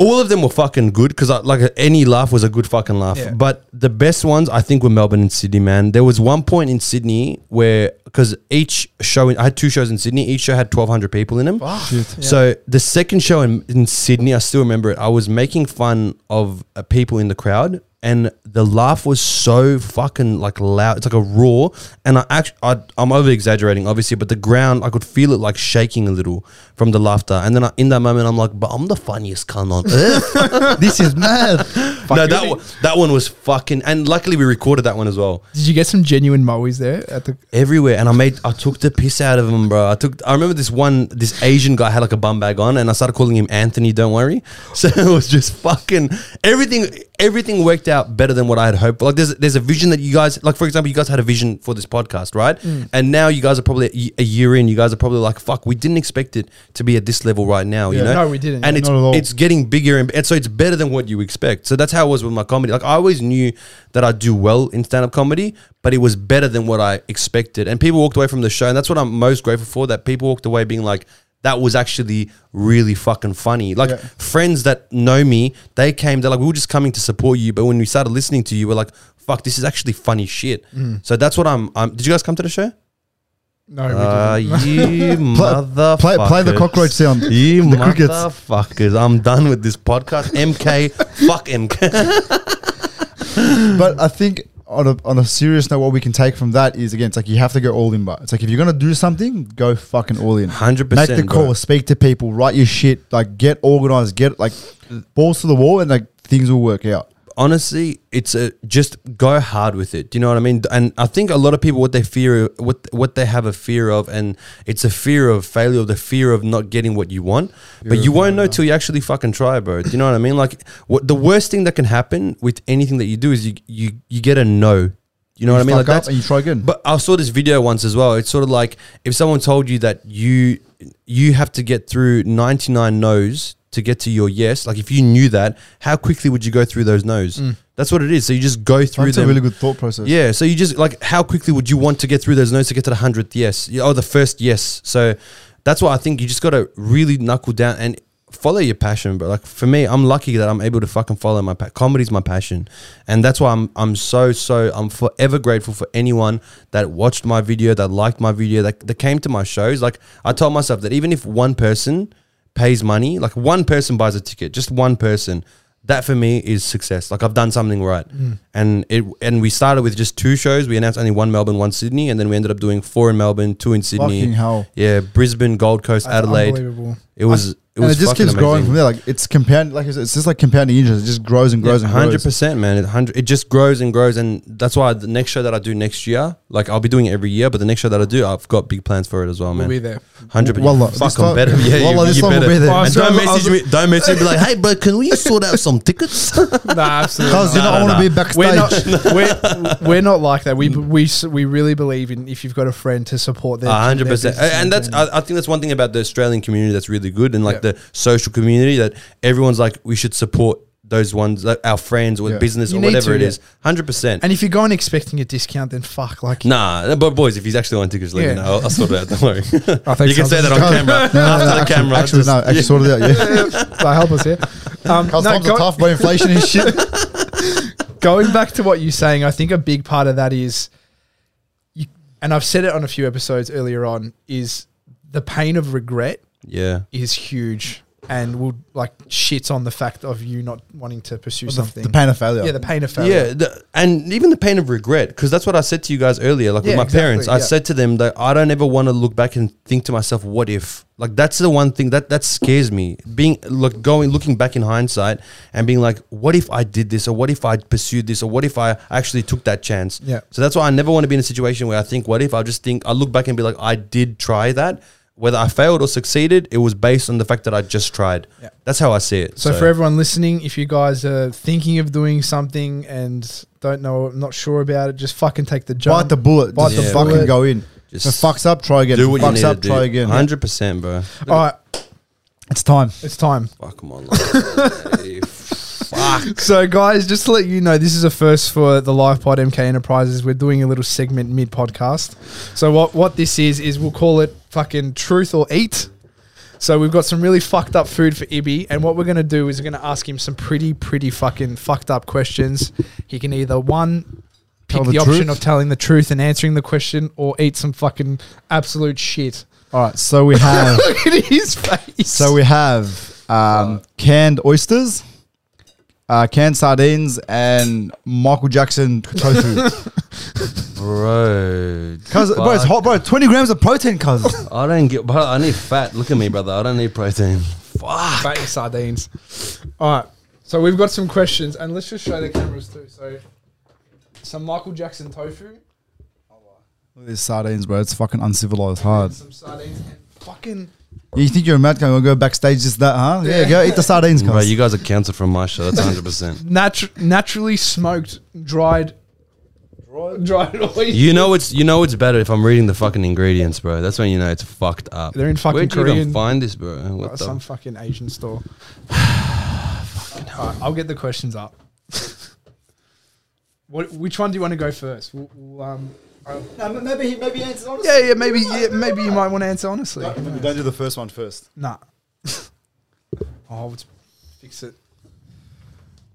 [SPEAKER 3] All of them were fucking good because like any laugh was a good fucking laugh.
[SPEAKER 1] Yeah.
[SPEAKER 3] But the best ones I think were Melbourne and Sydney. Man, there was one point in Sydney where because each show I had two shows in Sydney. Each show had twelve hundred people in them.
[SPEAKER 2] Shit.
[SPEAKER 3] So the second show in, in Sydney, I still remember it. I was making fun of uh, people in the crowd, and the laugh was so fucking like loud. It's like a roar, and I actually I, I'm over exaggerating, obviously, but the ground I could feel it like shaking a little from the laughter. And then I, in that moment, I'm like, but I'm the funniest cunt on earth.
[SPEAKER 2] this is mad.
[SPEAKER 3] no, that one, that one was fucking. And luckily, we recorded that one as well
[SPEAKER 1] Did you get some genuine mowies there at the?
[SPEAKER 3] everywhere and I made I took the piss out of him, bro. I took I remember this one this Asian guy had like a bum bag on and I started calling him Anthony, don't worry. So it was just fucking everything everything worked out better than what I had hoped. Like there's there's a vision that you guys like for example, you guys had a vision for this podcast, right?
[SPEAKER 1] Mm.
[SPEAKER 3] And now you guys are probably a year in, you guys are probably like, fuck, we didn't expect it to be at this level right now, you know?
[SPEAKER 1] No, we didn't,
[SPEAKER 3] And
[SPEAKER 1] yeah.
[SPEAKER 3] it's
[SPEAKER 2] Not at all.
[SPEAKER 3] it's getting bigger and, and so it's better than what you expect. So that's how it was with my comedy. Like I always knew that I'd do well in stand up comedy, but it was better than what I expected. And people walked away from the show, and that's what I'm most grateful for. That people walked away being like, that was actually really fucking funny. Like
[SPEAKER 2] Yeah.
[SPEAKER 3] friends that know me, they came, they're like, we were just coming to support you, but when we started listening to you, we're like, fuck, this is actually funny shit.
[SPEAKER 2] Mm.
[SPEAKER 3] So that's what I'm. I'm did you guys come to the show?
[SPEAKER 1] No, we
[SPEAKER 3] Uh,
[SPEAKER 1] didn't.
[SPEAKER 3] you motherfuckers.
[SPEAKER 2] Play, play the cockroach sound.
[SPEAKER 3] You
[SPEAKER 2] The crickets.
[SPEAKER 3] motherfuckers. I'm done with this podcast. MK, fuck MK.
[SPEAKER 2] But I think on a on a serious note, what we can take from that is again, it's like you have to go all in. But it's like if you're gonna do something, go fucking all in.
[SPEAKER 3] 100%,
[SPEAKER 2] Make the call,
[SPEAKER 3] bro.
[SPEAKER 2] speak to people, write your shit, like get organized, get like balls to the wall, and like things will work out.
[SPEAKER 3] Honestly, it's a just go hard with it. Do you know what I mean? And I think a lot of people what they fear what what they have a fear of and it's a fear of failure, the fear of not getting what you want. But you won't know till you actually fucking try, bro. Do you know what I mean? Like what the worst thing that can happen with anything that you do is you you you get a no. You know what I mean? Like
[SPEAKER 2] up and you try again.
[SPEAKER 3] But I saw this video once as well. It's sort of like if someone told you that you you have to get through 99 no's to get to your yes. Like if you knew that, how quickly would you go through those no's? Mm. That's what it is. So you just go through
[SPEAKER 2] That's a really good thought process.
[SPEAKER 3] Yeah, so you just like how quickly would you want to get through those no's to get to the hundredth yes, or oh, the first yes? So that's why I think you just got to really knuckle down and follow your passion. But like for me, I'm lucky that I'm able to fucking follow my pa- comedy's my passion, and that's why I'm I'm so so I'm forever grateful for anyone that watched my video, that liked my video, that that came to my shows. Like I told myself that even if one person pays money, like one person buys a ticket, just one person, that for me is success. Like I've done something right. Hmm. And it and we started with just two shows. We announced only one Melbourne, one Sydney, and then we ended up doing four in Melbourne, two in Sydney.
[SPEAKER 2] Fucking hell.
[SPEAKER 3] Yeah, Brisbane, Gold Coast,
[SPEAKER 1] That's
[SPEAKER 3] Adelaide. It was it
[SPEAKER 2] and
[SPEAKER 3] was
[SPEAKER 2] it just
[SPEAKER 3] fucking
[SPEAKER 2] keeps growing
[SPEAKER 3] amazing.
[SPEAKER 2] from there. Like it's compound, like I said, it's just like compounding interest. It just grows and grows and grows.
[SPEAKER 3] Hundred percent, man. It hundred. It just grows and grows, and that's why the next show that I do next year, like I'll be doing it every year, but the next show that I do, I've got big plans for it as well,
[SPEAKER 1] We'll
[SPEAKER 3] man.
[SPEAKER 1] be there.
[SPEAKER 3] Hundred percent.
[SPEAKER 2] this
[SPEAKER 3] Fuck, I'm
[SPEAKER 2] time-
[SPEAKER 3] better. Yeah,
[SPEAKER 2] Wallah,
[SPEAKER 3] you,
[SPEAKER 2] this
[SPEAKER 3] you
[SPEAKER 2] time we'll
[SPEAKER 3] better.
[SPEAKER 2] be there.
[SPEAKER 3] And don't
[SPEAKER 1] I was-
[SPEAKER 3] message me. Don't message me. Be like, hey, bro, can we sort out some tickets?
[SPEAKER 1] Nah, absolutely.
[SPEAKER 2] Because you
[SPEAKER 1] not.
[SPEAKER 2] don't want to be backstage.
[SPEAKER 1] We're not, we're, we're not like that. We, we, we really believe in if you've got a friend to support their
[SPEAKER 3] A hundred percent. and that's I, I think that's one thing about the Australian community that's really good, and like
[SPEAKER 1] Yeah.
[SPEAKER 3] The social community that everyone's like we should support those ones, like our friends or
[SPEAKER 2] Yeah.
[SPEAKER 3] business
[SPEAKER 1] You
[SPEAKER 3] or
[SPEAKER 1] need
[SPEAKER 3] whatever
[SPEAKER 1] to,
[SPEAKER 3] it
[SPEAKER 1] yeah.
[SPEAKER 3] is. Hundred percent.
[SPEAKER 1] and if you're going expecting a discount, then fuck. Like,
[SPEAKER 3] Nah, but boys, if he's actually on tickets, let
[SPEAKER 1] Yeah.
[SPEAKER 3] me know. I'll, I'll sort it out. Don't worry.
[SPEAKER 1] I think
[SPEAKER 3] you can say that on camera
[SPEAKER 2] no, no,
[SPEAKER 3] after
[SPEAKER 2] no,
[SPEAKER 3] the
[SPEAKER 2] actually,
[SPEAKER 3] camera.
[SPEAKER 2] Actually,
[SPEAKER 3] just-
[SPEAKER 2] no, actually
[SPEAKER 3] yeah.
[SPEAKER 2] sorted it out. Yeah,
[SPEAKER 1] so help us here. Um,
[SPEAKER 2] because
[SPEAKER 1] no,
[SPEAKER 2] times
[SPEAKER 1] go-
[SPEAKER 2] are tough by inflation and shit.
[SPEAKER 1] going back to what you're saying, I think a big part of that is, you, and I've said it on a few episodes earlier on, is the pain of regret
[SPEAKER 3] yeah.
[SPEAKER 1] is huge and will like shits on the fact of you not wanting to pursue
[SPEAKER 2] The,
[SPEAKER 1] something.
[SPEAKER 2] the pain of failure.
[SPEAKER 1] yeah, the pain of failure.
[SPEAKER 3] Yeah, the, and even the pain of regret, because that's what I said to you guys earlier. Like
[SPEAKER 1] Yeah,
[SPEAKER 3] with my
[SPEAKER 1] exactly,
[SPEAKER 3] parents, I
[SPEAKER 1] yeah.
[SPEAKER 3] said to them that I don't ever want to look back and think to myself, "What if?" Like that's the one thing that that scares me. Being like going looking back in hindsight and being like, "What if I did this? Or what if I pursued this? Or what if I actually took that chance?"
[SPEAKER 1] Yeah.
[SPEAKER 3] So that's why I never want to be in a situation where I think, "What if?" I just think I look back and be like, "I did try that." Whether I failed or succeeded, it was based on the fact that I just tried.
[SPEAKER 1] Yeah.
[SPEAKER 3] That's how I see it.
[SPEAKER 1] So, for everyone listening, if you guys are thinking of doing something and don't know, not sure about it, just fucking take the jump.
[SPEAKER 2] Bite the bullet.
[SPEAKER 1] Bite
[SPEAKER 2] Just
[SPEAKER 3] the
[SPEAKER 2] fucking
[SPEAKER 1] bullet.
[SPEAKER 2] go in.
[SPEAKER 3] Just
[SPEAKER 2] If it fucks up, try again.
[SPEAKER 3] do what you need
[SPEAKER 2] up,
[SPEAKER 3] to do.
[SPEAKER 2] try again.
[SPEAKER 3] Hundred percent, bro.
[SPEAKER 1] All right,
[SPEAKER 2] It's time.
[SPEAKER 1] it's time.
[SPEAKER 3] Fuck, come on. Fuck.
[SPEAKER 1] So, guys, just to let you know, this is a first for the LivePod MK Enterprises. We're doing a little segment mid podcast. So, what what this is is we'll call it fucking truth or eat. So we've got some really fucked up food for Ibby, and what we're gonna do is we're gonna ask him some pretty, pretty fucking fucked up questions. He can either one pick
[SPEAKER 2] Tell
[SPEAKER 1] the,
[SPEAKER 2] the
[SPEAKER 1] option
[SPEAKER 2] truth.
[SPEAKER 1] of telling the truth and answering the question, or eat some fucking absolute shit.
[SPEAKER 2] All right. So we have.
[SPEAKER 1] Look at his face.
[SPEAKER 2] so we have um, canned oysters, uh, canned sardines, and Michael Jackson tofu.
[SPEAKER 3] Bro.
[SPEAKER 2] Cause bro, it's hot, bro. Twenty grams of protein, cuz.
[SPEAKER 3] I don't get, but I need fat. Look at me, brother. I don't need protein. Fuck.
[SPEAKER 1] fatty sardines. All right. So we've got some questions, and let's just show the cameras too. So, some Michael Jackson tofu,
[SPEAKER 2] Look at these sardines, bro. It's fucking uncivilized hard.
[SPEAKER 1] some sardines, and fucking.
[SPEAKER 2] You think you're a mad guy? We'll go backstage just that, huh? Yeah,
[SPEAKER 1] Yeah.
[SPEAKER 2] go eat the sardines,
[SPEAKER 3] Bro,
[SPEAKER 2] cuz.
[SPEAKER 3] you guys are cancer from my show. That's 100%.
[SPEAKER 1] Natu- naturally smoked, dried, dried oysters.
[SPEAKER 3] You know it's you know it's better if I'm reading the fucking ingredients, bro. That's when you know it's fucked up.
[SPEAKER 1] They're in fucking
[SPEAKER 3] Where'd you
[SPEAKER 1] Korean.
[SPEAKER 3] even find this, bro? What the?
[SPEAKER 1] some fucking Asian store. All right, I'll get the questions up. what? Which one do you want to go first? We'll, we'll, um, I'll-
[SPEAKER 2] No, maybe he maybe answers honestly.
[SPEAKER 1] yeah, yeah, maybe, yeah, maybe you might want to answer honestly.
[SPEAKER 2] Don't do the first one first.
[SPEAKER 1] Nah. oh, let's fix it.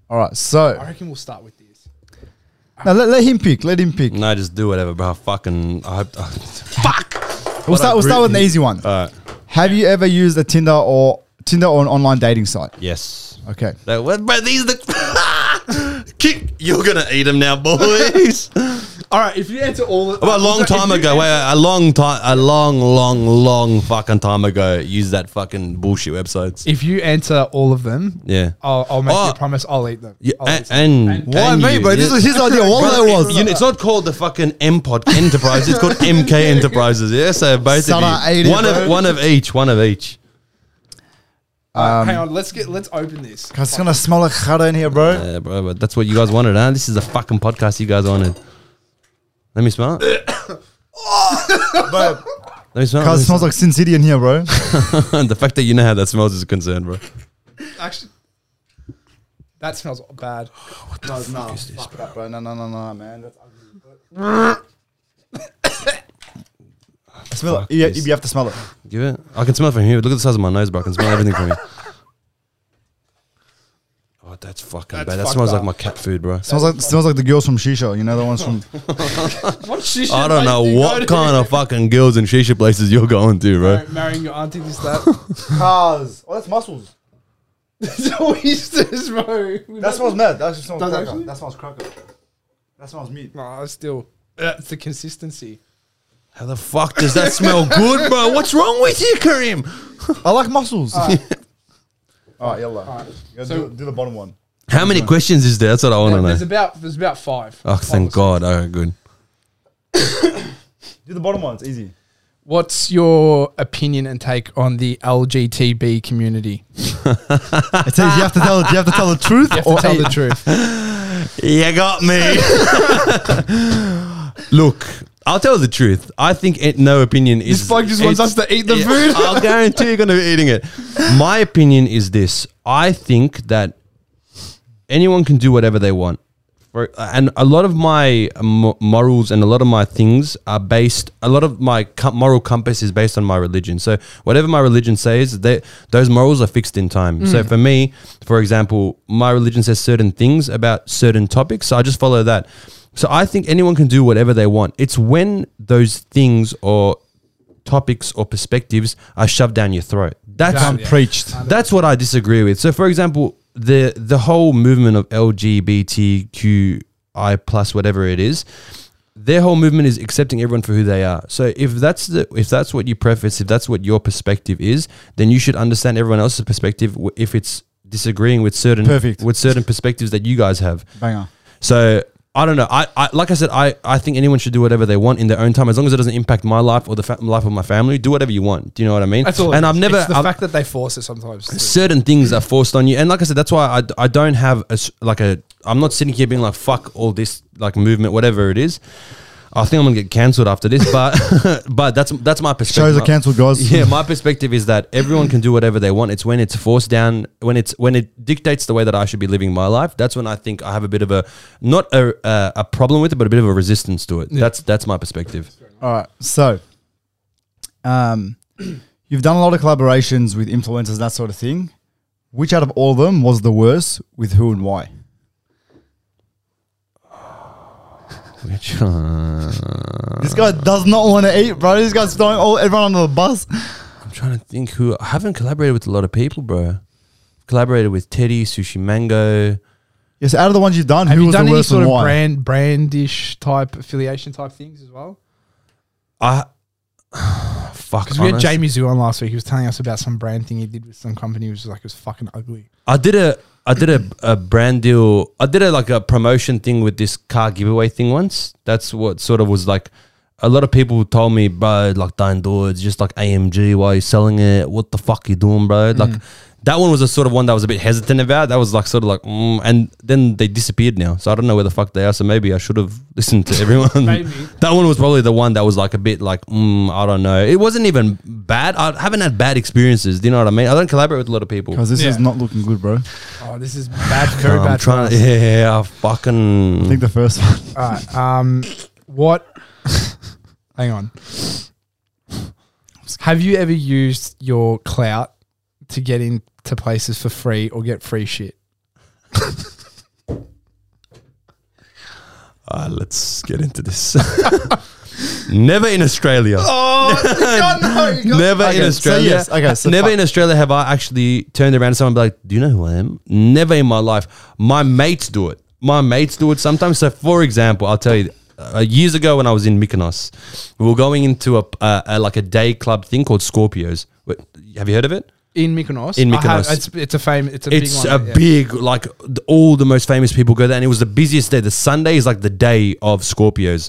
[SPEAKER 2] All right, so
[SPEAKER 1] I reckon we'll start with this.
[SPEAKER 2] now let, let him pick. Let him pick.
[SPEAKER 3] no, just do whatever, bro. Fucking. I hope. fuck.
[SPEAKER 2] We'll start. We'll start with an easy one.
[SPEAKER 3] All right.
[SPEAKER 2] Have you ever used a Tinder or Tinder or an online dating site?
[SPEAKER 3] Yes.
[SPEAKER 2] Okay.
[SPEAKER 3] Like, what, bro, these are the. Kick. You're gonna eat them now, boys.
[SPEAKER 1] All right, if you answer all, of,
[SPEAKER 3] Well, a long time ago,
[SPEAKER 1] answer-
[SPEAKER 3] wait, wait, a long time, a long, long, long fucking time ago, use that fucking bullshit websites.
[SPEAKER 1] If you answer all of them,
[SPEAKER 3] Yeah.
[SPEAKER 1] I'll, I'll make you
[SPEAKER 3] Oh.
[SPEAKER 1] a promise. I'll eat them.
[SPEAKER 3] Yeah,
[SPEAKER 1] I'll
[SPEAKER 3] and,
[SPEAKER 1] eat them.
[SPEAKER 3] and,
[SPEAKER 2] Why
[SPEAKER 3] and
[SPEAKER 2] me,
[SPEAKER 3] you,
[SPEAKER 2] bro? This
[SPEAKER 3] yeah.
[SPEAKER 2] was his idea. What
[SPEAKER 3] Brother,
[SPEAKER 2] that was.
[SPEAKER 3] you know, it's not called the fucking M Pod Enterprise. It's called MK Enterprises. Yeah, so both
[SPEAKER 2] Son,
[SPEAKER 3] of
[SPEAKER 2] I
[SPEAKER 3] you,
[SPEAKER 2] ate it,
[SPEAKER 3] one
[SPEAKER 2] bro.
[SPEAKER 3] of one of each, one of each.
[SPEAKER 1] Uh,
[SPEAKER 2] Um,
[SPEAKER 1] hang on, let's get let's open this.
[SPEAKER 2] Cause it's gonna smell like chara in here, bro.
[SPEAKER 3] Yeah, bro, but that's what you guys wanted, huh? This is a fucking podcast you guys wanted. Let me smell it.
[SPEAKER 2] bro.
[SPEAKER 3] Let me smell.
[SPEAKER 2] Cause it smells like Sin City in here, bro.
[SPEAKER 3] the fact that you know how that smells is a concern, bro.
[SPEAKER 1] Actually, that smells bad.
[SPEAKER 2] no, no, fuck that, bro. No, no, no, no, man. That's ugly. I smell
[SPEAKER 3] Fuck
[SPEAKER 2] it. You,
[SPEAKER 3] this.
[SPEAKER 2] you have to smell it.
[SPEAKER 3] Give it. I can smell it from here. Look at the size of my nose, bro. I can smell everything from here. Oh, that's fucking
[SPEAKER 1] That's
[SPEAKER 3] bad. That
[SPEAKER 1] fucked
[SPEAKER 3] smells like my cat food, bro.
[SPEAKER 2] Smells like smells like the girls from Shisha. You know the ones from.
[SPEAKER 1] What shisha
[SPEAKER 3] I don't
[SPEAKER 1] place
[SPEAKER 3] know
[SPEAKER 1] do you go
[SPEAKER 3] what
[SPEAKER 1] to?
[SPEAKER 3] kind of fucking girls and shisha places you're going to, bro.
[SPEAKER 1] Mar- Marrying your auntie, this that.
[SPEAKER 2] Cars. Oh, that's muscles.
[SPEAKER 1] It's oysters, bro.
[SPEAKER 2] That smells mad. That actually smells
[SPEAKER 1] Does
[SPEAKER 2] cracker.
[SPEAKER 1] actually?
[SPEAKER 2] That smells cracker. That smells meat.
[SPEAKER 1] No, still. That's the consistency.
[SPEAKER 3] How the fuck does that smell good, bro? What's wrong with you, Kareem?
[SPEAKER 2] I like muscles. Ah. Oh, All right, yellow.
[SPEAKER 1] Alright. So-
[SPEAKER 2] do, do the bottom one.
[SPEAKER 3] How many questions is there? That's what I want to
[SPEAKER 1] There's
[SPEAKER 3] know.
[SPEAKER 1] about there's about five.
[SPEAKER 3] Oh, thank God. Okay, good.
[SPEAKER 2] Do the bottom one. It's easy.
[SPEAKER 1] What's your opinion and take on the LGTB community?
[SPEAKER 2] It's easy. You have to tell. You have to tell the truth.
[SPEAKER 1] You have to
[SPEAKER 2] or
[SPEAKER 1] tell the truth.
[SPEAKER 3] You got me. Look, I'll tell the truth. I think it, no opinion is.
[SPEAKER 1] This bloke just wants us to eat the
[SPEAKER 3] Yeah,
[SPEAKER 1] food.
[SPEAKER 3] I'll guarantee you're going to be eating it. My opinion is this: I think that anyone can do whatever they want. For, and a lot of my morals and a lot of my things are based. A lot of my moral compass is based on my religion. So whatever my religion says, they, those morals are fixed in time. So mm. for me, for example, my religion says certain things about certain topics. So I just follow that. So I think anyone can do whatever they want. It's when those things or topics or perspectives are shoved down your throat. That's
[SPEAKER 1] Damn, yeah.
[SPEAKER 2] Preached.
[SPEAKER 3] that's what I disagree with. So, for example, the the whole movement of LGBTQI plus whatever it is, their whole movement is accepting everyone for who they are. So, if that's the if that's what you preface, if that's what your perspective is, then you should understand everyone else's perspective. If it's disagreeing with certain
[SPEAKER 2] Perfect.
[SPEAKER 3] with certain perspectives that you guys have.
[SPEAKER 2] Banger.
[SPEAKER 3] So I don't know. I, I like I said, I, I think anyone should do whatever they want in their own time, as long as it doesn't impact my life or the fa- life of my family. Do whatever you want. Do you know what I mean?
[SPEAKER 1] That's all.
[SPEAKER 3] And. I've never.
[SPEAKER 1] It's the
[SPEAKER 3] I've-
[SPEAKER 1] fact that they force it sometimes. too.
[SPEAKER 3] certain things are forced on you, and like I said, that's why I, I don't have a like a. I'm not sitting here being like fuck all this like movement, whatever it is. I think I'm gonna get cancelled after this, but but that's that's my perspective.
[SPEAKER 2] Shows are cancelled, guys.
[SPEAKER 3] Yeah, my perspective is that everyone can do whatever they want. It's when it's forced down, when it's when it dictates the way that I should be living my life. That's when I think I have a bit of a not a uh, a problem with it, but a bit of a resistance to it. That's that's my perspective.
[SPEAKER 2] All right. So, um, you've done a lot of collaborations with influencers, that sort of thing. Which out of all of them was the worst? With who and why?
[SPEAKER 3] Which, uh,
[SPEAKER 2] This guy does not want to eat, bro. This guy's throwing all everyone under the bus.
[SPEAKER 3] I'm trying to think who I haven't collaborated with a lot of people, bro. Collaborated with Teddy, Sushi Mango.
[SPEAKER 2] Yes, out of the ones you've done,
[SPEAKER 1] Have
[SPEAKER 2] who
[SPEAKER 1] you
[SPEAKER 2] was
[SPEAKER 1] done
[SPEAKER 2] the
[SPEAKER 1] any
[SPEAKER 2] worst
[SPEAKER 1] sort
[SPEAKER 2] and
[SPEAKER 1] of
[SPEAKER 2] why?
[SPEAKER 1] brand brandish type affiliation type things as well?
[SPEAKER 3] I fuck.
[SPEAKER 1] Because we had
[SPEAKER 3] honest-
[SPEAKER 1] Jamie Zhu on last week. He was telling us about some brand thing he did with some company. which was like it was fucking ugly.
[SPEAKER 3] I did a I did a, a brand deal. I did a like a promotion thing with this car giveaway thing once. That's what sort of was like. A lot of people told me, bro, like don't do it. It's just like AMG. Why are you selling it? What the fuck you doing, bro? Like that one was a sort of one that I was a bit hesitant about. That was like sort of like, mm, and then they disappeared now. So I don't know where the fuck they are. So maybe I should have listened to everyone. That one was probably the one that was like a bit like, mm, I don't know. It wasn't even bad. I haven't had bad experiences. Do you know what I mean? I don't collaborate with a lot of people.
[SPEAKER 2] Because this is not looking good, bro.
[SPEAKER 1] Oh, this is bad. Very
[SPEAKER 3] I'm
[SPEAKER 1] bad. for
[SPEAKER 3] trying
[SPEAKER 1] us.
[SPEAKER 3] to, yeah, I fucking.
[SPEAKER 2] I think the first one.
[SPEAKER 1] All right. Um, what? Hang on. Have you ever used your clout to get into places for free or get free shit?
[SPEAKER 3] Uh, let's get into this. Never in Australia.
[SPEAKER 1] Oh, God, no!
[SPEAKER 3] Never
[SPEAKER 2] Okay,
[SPEAKER 3] in
[SPEAKER 2] so
[SPEAKER 3] Australia.
[SPEAKER 2] yes, okay, so
[SPEAKER 3] never
[SPEAKER 2] fuck.
[SPEAKER 3] in Australia have I actually turned around to someone and be like, "Do you know who I am?" Never in my life. My mates do it. My mates do it sometimes. So, for example, I'll tell you. Uh, years ago, when I was in Mykonos, we were going into a, uh, a like a day club thing called Scorpios. Wait, Have you heard of it?
[SPEAKER 1] in Mykonos.
[SPEAKER 3] In
[SPEAKER 1] I have-
[SPEAKER 3] Mykonos.
[SPEAKER 1] it's it's a fame. It's a
[SPEAKER 3] it's
[SPEAKER 1] big
[SPEAKER 3] a
[SPEAKER 1] one. yeah.
[SPEAKER 3] big like th- all the most famous people go there, and it was the busiest day. The Sunday is like the day of Scorpios.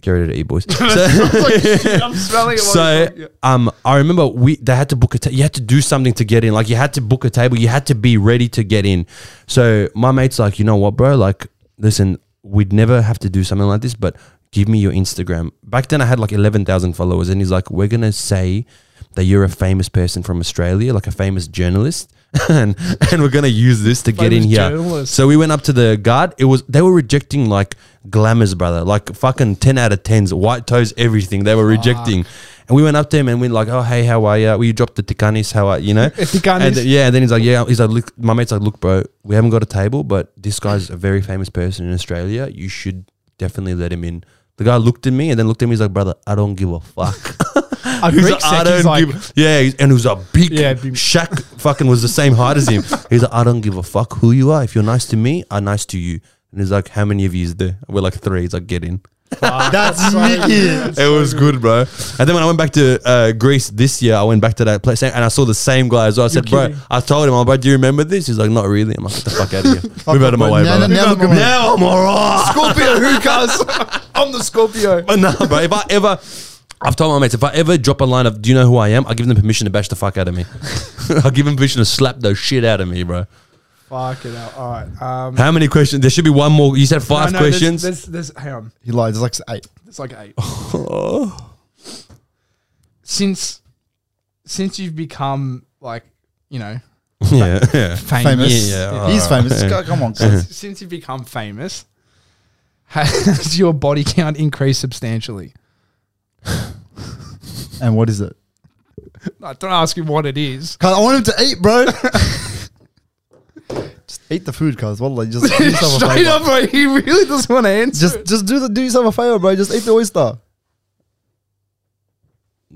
[SPEAKER 3] Get ready to eat, boys. So,
[SPEAKER 1] I'm smelling it. while
[SPEAKER 3] so
[SPEAKER 1] you're
[SPEAKER 3] um, I remember we they had to book a. Ta- you had to do something to get in. Like you had to book a table. You had to be ready to get in. So my mate's like, you know what, bro? Like, listen, we'd never have to do something like this, but give me your Instagram. Back then, I had like eleven thousand followers, and he's like, we're gonna say that you're a famous person from Australia, like a famous journalist, and and we're gonna use this to get in here.
[SPEAKER 1] journalist.
[SPEAKER 3] So we went up to the guard. It was they were rejecting like glamours, brother, like fucking ten out of tens, white toes, everything. They were rejecting. And we went up to him and we are like, oh hey, how are you? Well, you dropped the tikanis, how are you know?
[SPEAKER 1] Tikanis.
[SPEAKER 3] And th- yeah, and then he's like, yeah, he's like, look, my mate's like, look, bro, we haven't got a table, but this guy's a very famous person in Australia. You should definitely let him in. The guy looked at me and then looked at me. He's like, brother, I don't give a fuck.
[SPEAKER 1] A
[SPEAKER 3] He's like, I don't
[SPEAKER 1] like,
[SPEAKER 3] give. Yeah, he's- and it was a big.
[SPEAKER 1] Yeah, big-
[SPEAKER 3] Shaq fucking was the same height as him. He's like, I don't give a fuck who you are. If you're nice to me, I'm nice to you. And he's like, how many of you is there? We're like three. He's like, get in.
[SPEAKER 2] That's Mickey.
[SPEAKER 3] It was good, bro. And then when I went back to uh, Greece this year, I went back to that place and I saw the same guy as well. I said, bro,
[SPEAKER 1] kidding.
[SPEAKER 3] I told him, I'm bro, do you remember this? He's like, not really. I'm like, get the fuck out of here. Move out of my way,
[SPEAKER 2] Now-
[SPEAKER 3] brother.
[SPEAKER 2] now look.
[SPEAKER 3] Now I'm alright.
[SPEAKER 1] Scorpio hookahs. I'm the Scorpio.
[SPEAKER 3] But no, bro. If I ever, I've told my mates, if I ever drop a line of, "Do you know who I am?" I give them permission to bash the fuck out of me. I give them permission to slap those shit out of me, bro.
[SPEAKER 1] Fuck it out. All right. Um,
[SPEAKER 3] How many questions? There should be one more. You said five
[SPEAKER 1] no, no, there's-
[SPEAKER 3] questions.
[SPEAKER 1] There's, there's, hang on.
[SPEAKER 2] He lied. There's like eight.
[SPEAKER 1] It's like eight. since since you've become like you know
[SPEAKER 3] yeah, yeah.
[SPEAKER 1] famous,
[SPEAKER 2] Famous.
[SPEAKER 3] Yeah,
[SPEAKER 2] He's
[SPEAKER 3] alright.
[SPEAKER 2] famous.
[SPEAKER 3] Yeah.
[SPEAKER 2] Come on, guys.
[SPEAKER 1] since, since you've become famous, has your body count increased substantially?
[SPEAKER 2] and what is it?
[SPEAKER 1] I don't ask you what it is.
[SPEAKER 2] Cause I want him to eat, bro. just eat the food, cuz. Wallah, just do yourself a
[SPEAKER 1] Straight
[SPEAKER 2] favor.
[SPEAKER 1] up, bro. He really doesn't want to answer.
[SPEAKER 2] Just, just do the, do yourself a favor, bro. Just eat the oyster.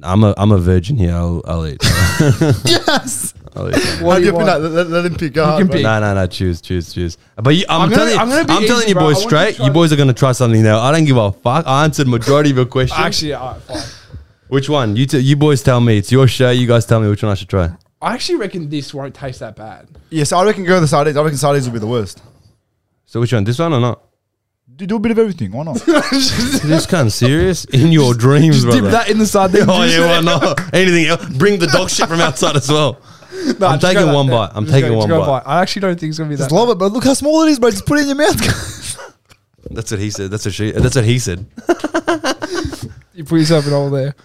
[SPEAKER 3] I'm a I'm a virgin here. I'll I'll eat.
[SPEAKER 2] yes.
[SPEAKER 3] I'll eat.
[SPEAKER 1] What
[SPEAKER 2] Have
[SPEAKER 1] do you
[SPEAKER 2] you been
[SPEAKER 1] want?
[SPEAKER 2] out? Let, let him pick. Go
[SPEAKER 1] You
[SPEAKER 2] hard,
[SPEAKER 1] can pick.
[SPEAKER 3] No, no, no. Choose, choose, choose. But you, I'm,
[SPEAKER 1] I'm gonna-
[SPEAKER 3] telling you,
[SPEAKER 1] I'm
[SPEAKER 3] I'm,
[SPEAKER 1] gonna be
[SPEAKER 3] telling
[SPEAKER 1] easy,
[SPEAKER 3] you,
[SPEAKER 1] bro. I
[SPEAKER 3] boys,
[SPEAKER 1] want you to
[SPEAKER 3] straight.
[SPEAKER 1] try-
[SPEAKER 3] You boys are gonna try something now. I don't give a fuck. I answered majority of your questions.
[SPEAKER 1] Actually, all right, fine.
[SPEAKER 3] which one? You t- you boys tell me. It's your show. You guys tell me which one I should try.
[SPEAKER 1] I actually reckon this won't taste that bad.
[SPEAKER 2] Yes, I reckon go to the sardines. I reckon sardines will be the worst.
[SPEAKER 3] So which one? This one or not?
[SPEAKER 2] Do, do a bit of everything. Why not?
[SPEAKER 3] this kind of serious in your dreams,
[SPEAKER 1] Just dip that in the sardine.
[SPEAKER 3] Oh yeah, why not? Anything else? Bring the dog shit from outside as well.
[SPEAKER 1] No,
[SPEAKER 3] I'm
[SPEAKER 1] just go
[SPEAKER 3] taking
[SPEAKER 1] like
[SPEAKER 3] one
[SPEAKER 1] that.
[SPEAKER 3] bite. I'm
[SPEAKER 1] Just
[SPEAKER 3] taking
[SPEAKER 1] go-
[SPEAKER 3] one
[SPEAKER 1] just go
[SPEAKER 3] bite.
[SPEAKER 1] I actually don't think it's gonna be
[SPEAKER 2] Just
[SPEAKER 1] that.
[SPEAKER 2] love it, bro. Look how small it is, bro. Just put it in your mouth.
[SPEAKER 3] That's what he said. That's what she. That's what he said.
[SPEAKER 1] You put yourself in all there.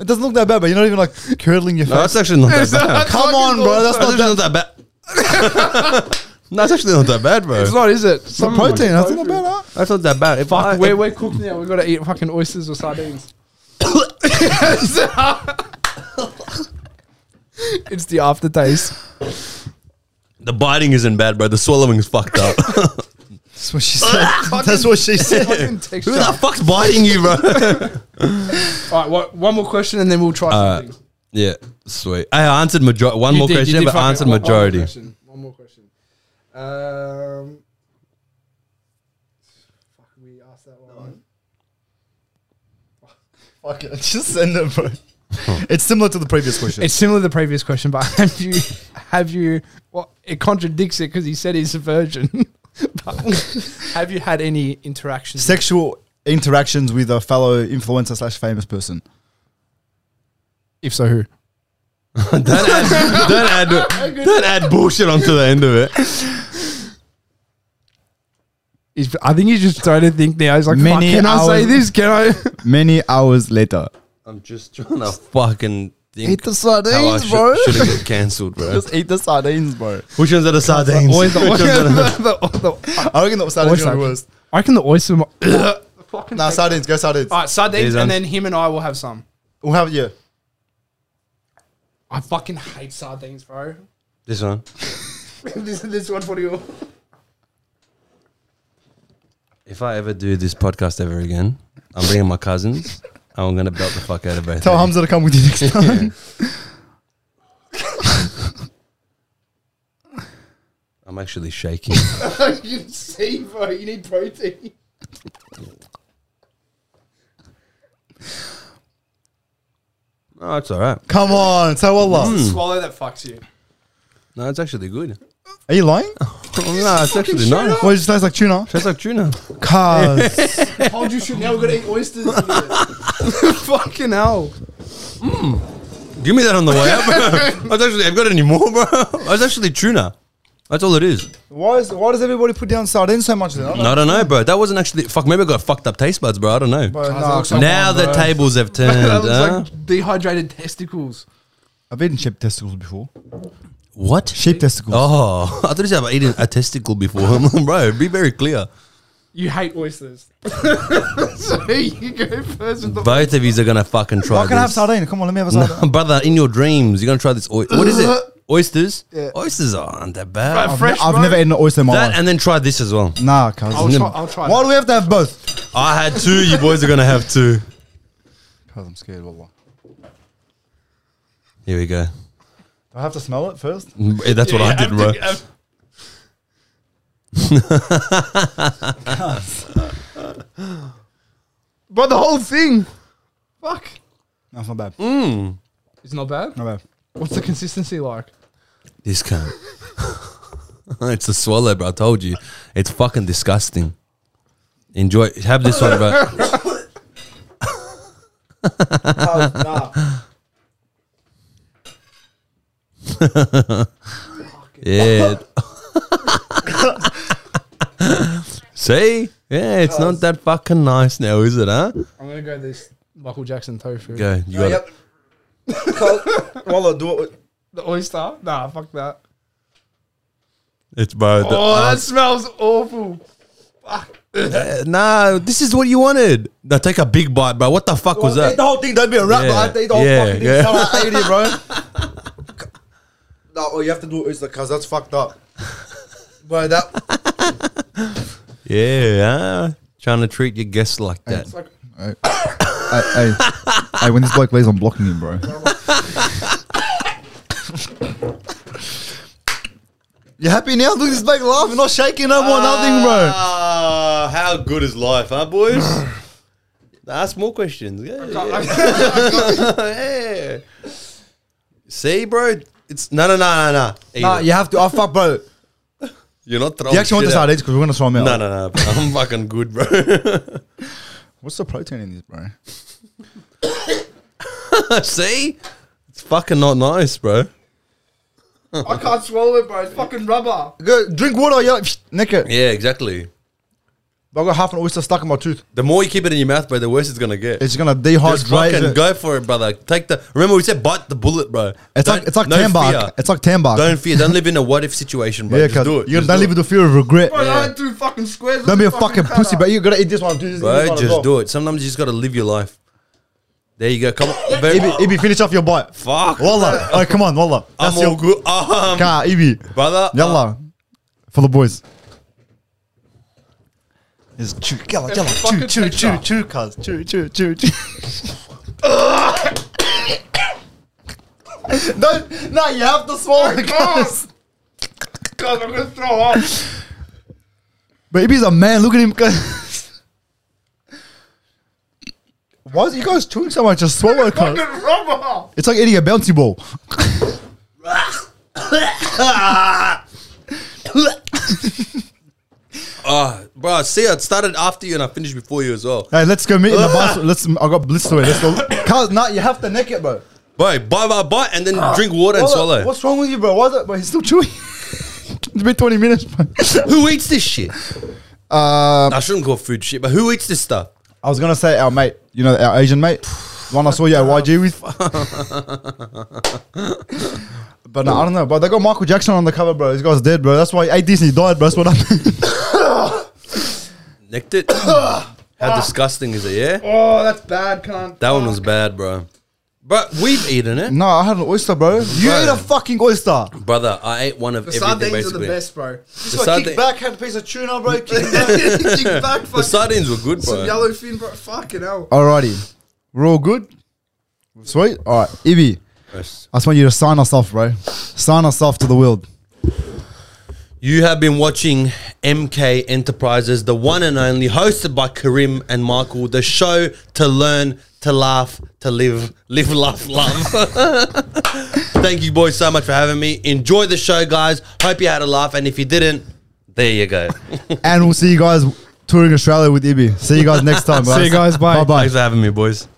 [SPEAKER 2] It doesn't look that bad, but you're not even like curdling your
[SPEAKER 3] No,
[SPEAKER 2] face.
[SPEAKER 3] that's actually not that bad.
[SPEAKER 2] Come on, bro. That's
[SPEAKER 3] That's
[SPEAKER 2] not
[SPEAKER 3] actually
[SPEAKER 2] that.
[SPEAKER 3] not that bad. no, it's actually not that bad, bro.
[SPEAKER 1] It's not, is it?
[SPEAKER 2] It's not protein. That's not bad, huh?
[SPEAKER 3] That's not that bad. If I,
[SPEAKER 1] we're, we're cooked now. We've got to eat fucking oysters or sardines. it's the aftertaste.
[SPEAKER 3] the biting isn't bad, bro. The swallowing is fucked up.
[SPEAKER 2] That's what she said. That's what she said.
[SPEAKER 1] Fucking texture.
[SPEAKER 3] Who the fuck's biting you, bro?
[SPEAKER 1] All right, what, one more question and then we'll try
[SPEAKER 3] Uh,
[SPEAKER 1] something.
[SPEAKER 3] yeah, sweet. I answered majority. One
[SPEAKER 1] You
[SPEAKER 3] more
[SPEAKER 1] did-
[SPEAKER 3] question, but answered
[SPEAKER 1] one- one more
[SPEAKER 3] majority.
[SPEAKER 1] question, One more question. Um, fuck, we asked that one.
[SPEAKER 2] Fuck it. Just send it, bro. It's similar to the previous question.
[SPEAKER 1] It's similar to the previous question, but have you have you? Well, it contradicts it because he said he's a virgin. But have you had any interactions?
[SPEAKER 2] Sexual interactions with a fellow influencer slash famous person.
[SPEAKER 1] if so, who?
[SPEAKER 3] don't add, don't add, don't add bullshit onto the end of it.
[SPEAKER 1] He's, I think he's just trying to think now. He's like,
[SPEAKER 2] Many
[SPEAKER 1] Fuck, can I say this? Can I?
[SPEAKER 2] Many hours later.
[SPEAKER 3] I'm just trying to fucking think
[SPEAKER 2] Eat the
[SPEAKER 3] how I
[SPEAKER 2] sardines, bro.
[SPEAKER 3] should, have got cancelled, bro.
[SPEAKER 2] Just eat the sardines, bro.
[SPEAKER 3] Which ones are the sardines?
[SPEAKER 1] Always the,
[SPEAKER 3] Which ones the-
[SPEAKER 1] the- the-
[SPEAKER 2] I reckon the sardines
[SPEAKER 1] Oyster.
[SPEAKER 2] are the worst.
[SPEAKER 1] I reckon the oyster. mo- Fucking
[SPEAKER 2] Nah, sardines. Go sardines.
[SPEAKER 1] All right, sardines,
[SPEAKER 3] These
[SPEAKER 1] and
[SPEAKER 3] ones.
[SPEAKER 1] then him and I will have some.
[SPEAKER 2] We'll have yeah.
[SPEAKER 1] I fucking hate sardines, bro.
[SPEAKER 3] this one.
[SPEAKER 1] this, this one for you.
[SPEAKER 3] If I ever do this podcast ever again, I'm bringing my cousins. And I'm gonna belt the fuck out of both.
[SPEAKER 2] Tell
[SPEAKER 3] of.
[SPEAKER 2] Hamza to come with you next time.
[SPEAKER 3] I'm actually shaking.
[SPEAKER 1] you can see, bro. You need protein.
[SPEAKER 3] oh, it's all right.
[SPEAKER 2] come on, say wallah.
[SPEAKER 1] Swallow that fucks you.
[SPEAKER 3] No, it's actually good.
[SPEAKER 2] Are you lying?
[SPEAKER 3] no, it's actually nice.
[SPEAKER 2] Well, it just tastes like tuna.
[SPEAKER 3] Tastes like tuna.
[SPEAKER 2] Cuz.
[SPEAKER 1] Told you should. Now we're gonna eat oysters. fucking hell. Hmm.
[SPEAKER 3] Give me that on the way up. I was actually, I've got any more, bro. Oh, I was actually tuna. That's all it is.
[SPEAKER 2] Why is why does everybody put down sardines so much? Then? I don't
[SPEAKER 3] I don't know, bro. That wasn't actually fuck. Maybe I got fucked up taste buds, bro. I don't know.
[SPEAKER 2] Bro,
[SPEAKER 1] Guys,
[SPEAKER 2] nah,
[SPEAKER 1] looks like-
[SPEAKER 3] now
[SPEAKER 1] on,
[SPEAKER 3] the
[SPEAKER 1] bro.
[SPEAKER 3] tables have turned.
[SPEAKER 1] that looks
[SPEAKER 3] huh?
[SPEAKER 1] like dehydrated testicles.
[SPEAKER 2] I've eaten sheep testicles before.
[SPEAKER 3] What?
[SPEAKER 2] Sheep testicles.
[SPEAKER 3] Oh, I thought you said I've eaten a testicle before. bro, be very clear.
[SPEAKER 1] You hate oysters. so you go first with the
[SPEAKER 3] Both of you are gonna fucking try
[SPEAKER 2] I can have
[SPEAKER 3] this.
[SPEAKER 2] sardine. Come on, let me have a sardine.
[SPEAKER 3] No, brother, in your dreams, you're gonna try this. Oy- what is it? Oysters?
[SPEAKER 2] Yeah.
[SPEAKER 3] Oysters aren't that bad.
[SPEAKER 1] Bro,
[SPEAKER 2] I've,
[SPEAKER 1] fresh,
[SPEAKER 2] I've
[SPEAKER 1] bro.
[SPEAKER 2] never eaten an oyster in my
[SPEAKER 3] that
[SPEAKER 2] life.
[SPEAKER 3] and then try this as well.
[SPEAKER 2] Nah, cuz.
[SPEAKER 1] I'll try, I'll try.
[SPEAKER 2] Why do we have to have both?
[SPEAKER 3] I had two. You boys are gonna have two.
[SPEAKER 2] Cuz I'm scared. Wallah.
[SPEAKER 3] Here we go.
[SPEAKER 2] Do I have to smell it first?
[SPEAKER 3] Eh, That's what I did, bro.
[SPEAKER 1] But the whole thing. Fuck.
[SPEAKER 2] No, it's not bad.
[SPEAKER 3] Mm.
[SPEAKER 1] It's not bad.
[SPEAKER 2] Not bad.
[SPEAKER 1] What's the consistency like?
[SPEAKER 3] This cunt. it's a swallow, bro. I told you. It's fucking disgusting. Enjoy. Have this one, bro.
[SPEAKER 2] nah.
[SPEAKER 3] Yeah. See? Yeah, it's not that fucking nice now, is it, huh?
[SPEAKER 1] I'm gonna go this Michael Jackson tofu.
[SPEAKER 3] Go. You got it.
[SPEAKER 2] Wallah, do it. with-
[SPEAKER 1] The oyster? Nah, fuck that.
[SPEAKER 3] It's bro. the-
[SPEAKER 1] Oh,
[SPEAKER 3] uh,
[SPEAKER 1] that smells awful.
[SPEAKER 3] uh, nah, this is what you wanted. Now take a big bite, bro. What the fuck was
[SPEAKER 2] Eat
[SPEAKER 3] that?
[SPEAKER 2] the whole thing. Don't be a rat,
[SPEAKER 3] Yeah,
[SPEAKER 2] bro. I have eat the whole
[SPEAKER 3] yeah,
[SPEAKER 2] fucking thing.
[SPEAKER 3] yeah.
[SPEAKER 2] So I ate it, bro. no, oh, you have to do oyster, cuz that's fucked up. but that.
[SPEAKER 3] Yeah, huh? Trying to treat your guests like that.
[SPEAKER 1] It's like
[SPEAKER 2] hey, hey, hey, when this bloke leaves, I'm blocking him, bro. You happy now? Look at this bloke laughing, not shaking no more, nothing, bro.
[SPEAKER 3] Ah, how good is life, huh, boys? Ask more questions. Yeah, yeah. Yeah. See, bro? It's no, no, no, no, no.
[SPEAKER 2] Nah, you have to. Oh, fuck, bro.
[SPEAKER 3] You're not throwing.
[SPEAKER 2] You actually want
[SPEAKER 3] shit
[SPEAKER 2] the
[SPEAKER 3] out.
[SPEAKER 2] sardines because eh? we're gonna throw them out.
[SPEAKER 3] No, no, no. bro. I'm fucking good, bro.
[SPEAKER 2] What's the protein in this, bro?
[SPEAKER 3] See, it's fucking not nice, bro.
[SPEAKER 1] I can't swallow it, bro. It's fucking rubber.
[SPEAKER 2] Go drink water, yeah, nick it.
[SPEAKER 3] Yeah, exactly.
[SPEAKER 2] I got half an oyster stuck in my tooth.
[SPEAKER 3] The more you keep it in your mouth, bro, the worse it's gonna get.
[SPEAKER 2] It's gonna
[SPEAKER 3] Just
[SPEAKER 2] dehydrate.
[SPEAKER 3] fucking
[SPEAKER 2] it.
[SPEAKER 3] go for it, brother. Take the. Remember, we said bite the bullet, bro.
[SPEAKER 2] It's
[SPEAKER 3] Don't-
[SPEAKER 2] like it's like
[SPEAKER 3] no
[SPEAKER 2] tan bark.
[SPEAKER 3] fear.
[SPEAKER 2] It's like tan bark.
[SPEAKER 3] Don't fear. Don't live in a what if situation, bro.
[SPEAKER 2] yeah,
[SPEAKER 3] Just
[SPEAKER 2] cuz
[SPEAKER 3] do it.
[SPEAKER 2] you
[SPEAKER 3] Just
[SPEAKER 2] don't
[SPEAKER 3] do
[SPEAKER 2] live
[SPEAKER 3] it.
[SPEAKER 2] with the fear of regret.
[SPEAKER 1] Bro,
[SPEAKER 3] Yeah.
[SPEAKER 1] I had two fucking squares.
[SPEAKER 2] Don't be a
[SPEAKER 1] of
[SPEAKER 2] fucking
[SPEAKER 1] cutter.
[SPEAKER 2] pussy, but you gotta eat this one. Do this,
[SPEAKER 3] Bro,
[SPEAKER 2] this
[SPEAKER 3] just
[SPEAKER 2] well.
[SPEAKER 3] do it. Sometimes you just gotta live your life. There you go. Come on.
[SPEAKER 2] Ibby, Ibby, finish off your bite.
[SPEAKER 3] Fuck.
[SPEAKER 2] Wallah. Oh, come on, Wallah.
[SPEAKER 3] I'm
[SPEAKER 2] That's
[SPEAKER 3] all
[SPEAKER 2] your
[SPEAKER 3] good. Um,
[SPEAKER 2] car, Ibby.
[SPEAKER 3] brother.
[SPEAKER 2] Yalla. For the boys. Is chew, yalla,
[SPEAKER 1] It's
[SPEAKER 2] yalla, chew, chew, chew, chew, cuz, chew, chew, chew, chew. no, no, you have to swallow cuz.
[SPEAKER 1] God, I'm gonna throw up.
[SPEAKER 2] Ibby's a man, look at him, cuz. Why is you guys chewing so much? Just swallow it, cuz. It's like eating a bouncy ball.
[SPEAKER 3] Ah, oh, bro, see, I started after you and I finished before you as well.
[SPEAKER 2] Hey, let's go meet in the ah. bus. Let's. I got it. Let's go. Cuz, nah, you have to neck it, bro.
[SPEAKER 3] Bro, bite, bite, bite, and then ah. drink water and
[SPEAKER 2] Wallah,
[SPEAKER 3] swallow.
[SPEAKER 2] What's wrong with you, bro? Why is it? But he's still chewing. it's been 20 minutes, bro.
[SPEAKER 3] Who eats this shit?
[SPEAKER 2] Um,
[SPEAKER 3] I shouldn't call food shit, but who eats this stuff?
[SPEAKER 2] I was gonna say our mate, you know, our Asian mate, the one I saw you at YG with. but no, I don't know. But they got Michael Jackson on the cover, bro. This guy's dead, bro. That's why he ate this and he died, bro. That's what happened.
[SPEAKER 3] Nicked it. How ah. disgusting is it, yeah?
[SPEAKER 1] Oh, that's bad, cunt.
[SPEAKER 3] That one was bad, bro. But we've eaten it.
[SPEAKER 2] no, I had an oyster, bro. You
[SPEAKER 3] Bro.
[SPEAKER 2] ate a fucking oyster.
[SPEAKER 3] Brother, I ate one of
[SPEAKER 1] The
[SPEAKER 3] everything
[SPEAKER 1] sardines are
[SPEAKER 3] basically.
[SPEAKER 1] the best, bro.
[SPEAKER 2] This
[SPEAKER 3] The
[SPEAKER 2] guy
[SPEAKER 3] sardine-
[SPEAKER 2] kicked back, had a piece of tuna, bro. Kicked back.
[SPEAKER 1] Kick back,
[SPEAKER 3] The sardines were good,
[SPEAKER 1] some
[SPEAKER 3] bro.
[SPEAKER 1] yellow fin, bro. Fucking hell.
[SPEAKER 2] Alrighty, we're all good. Sweet. All right, Ibby.
[SPEAKER 3] Yes.
[SPEAKER 2] I just want you to sign us off, bro. Sign us off to the world.
[SPEAKER 3] You have been watching MK Enterprises, the one and only, hosted by Karim and Michael, the show to learn, to laugh, to live, live, laugh, love. Thank you, boys, so much for having me. Enjoy the show, guys. Hope you had a laugh, and if you didn't, there you go.
[SPEAKER 2] and we'll see you guys touring Australia with Ibby. See you guys next time, guys.
[SPEAKER 1] See you guys, bye.
[SPEAKER 2] Bye bye.
[SPEAKER 3] Thanks for having me, boys.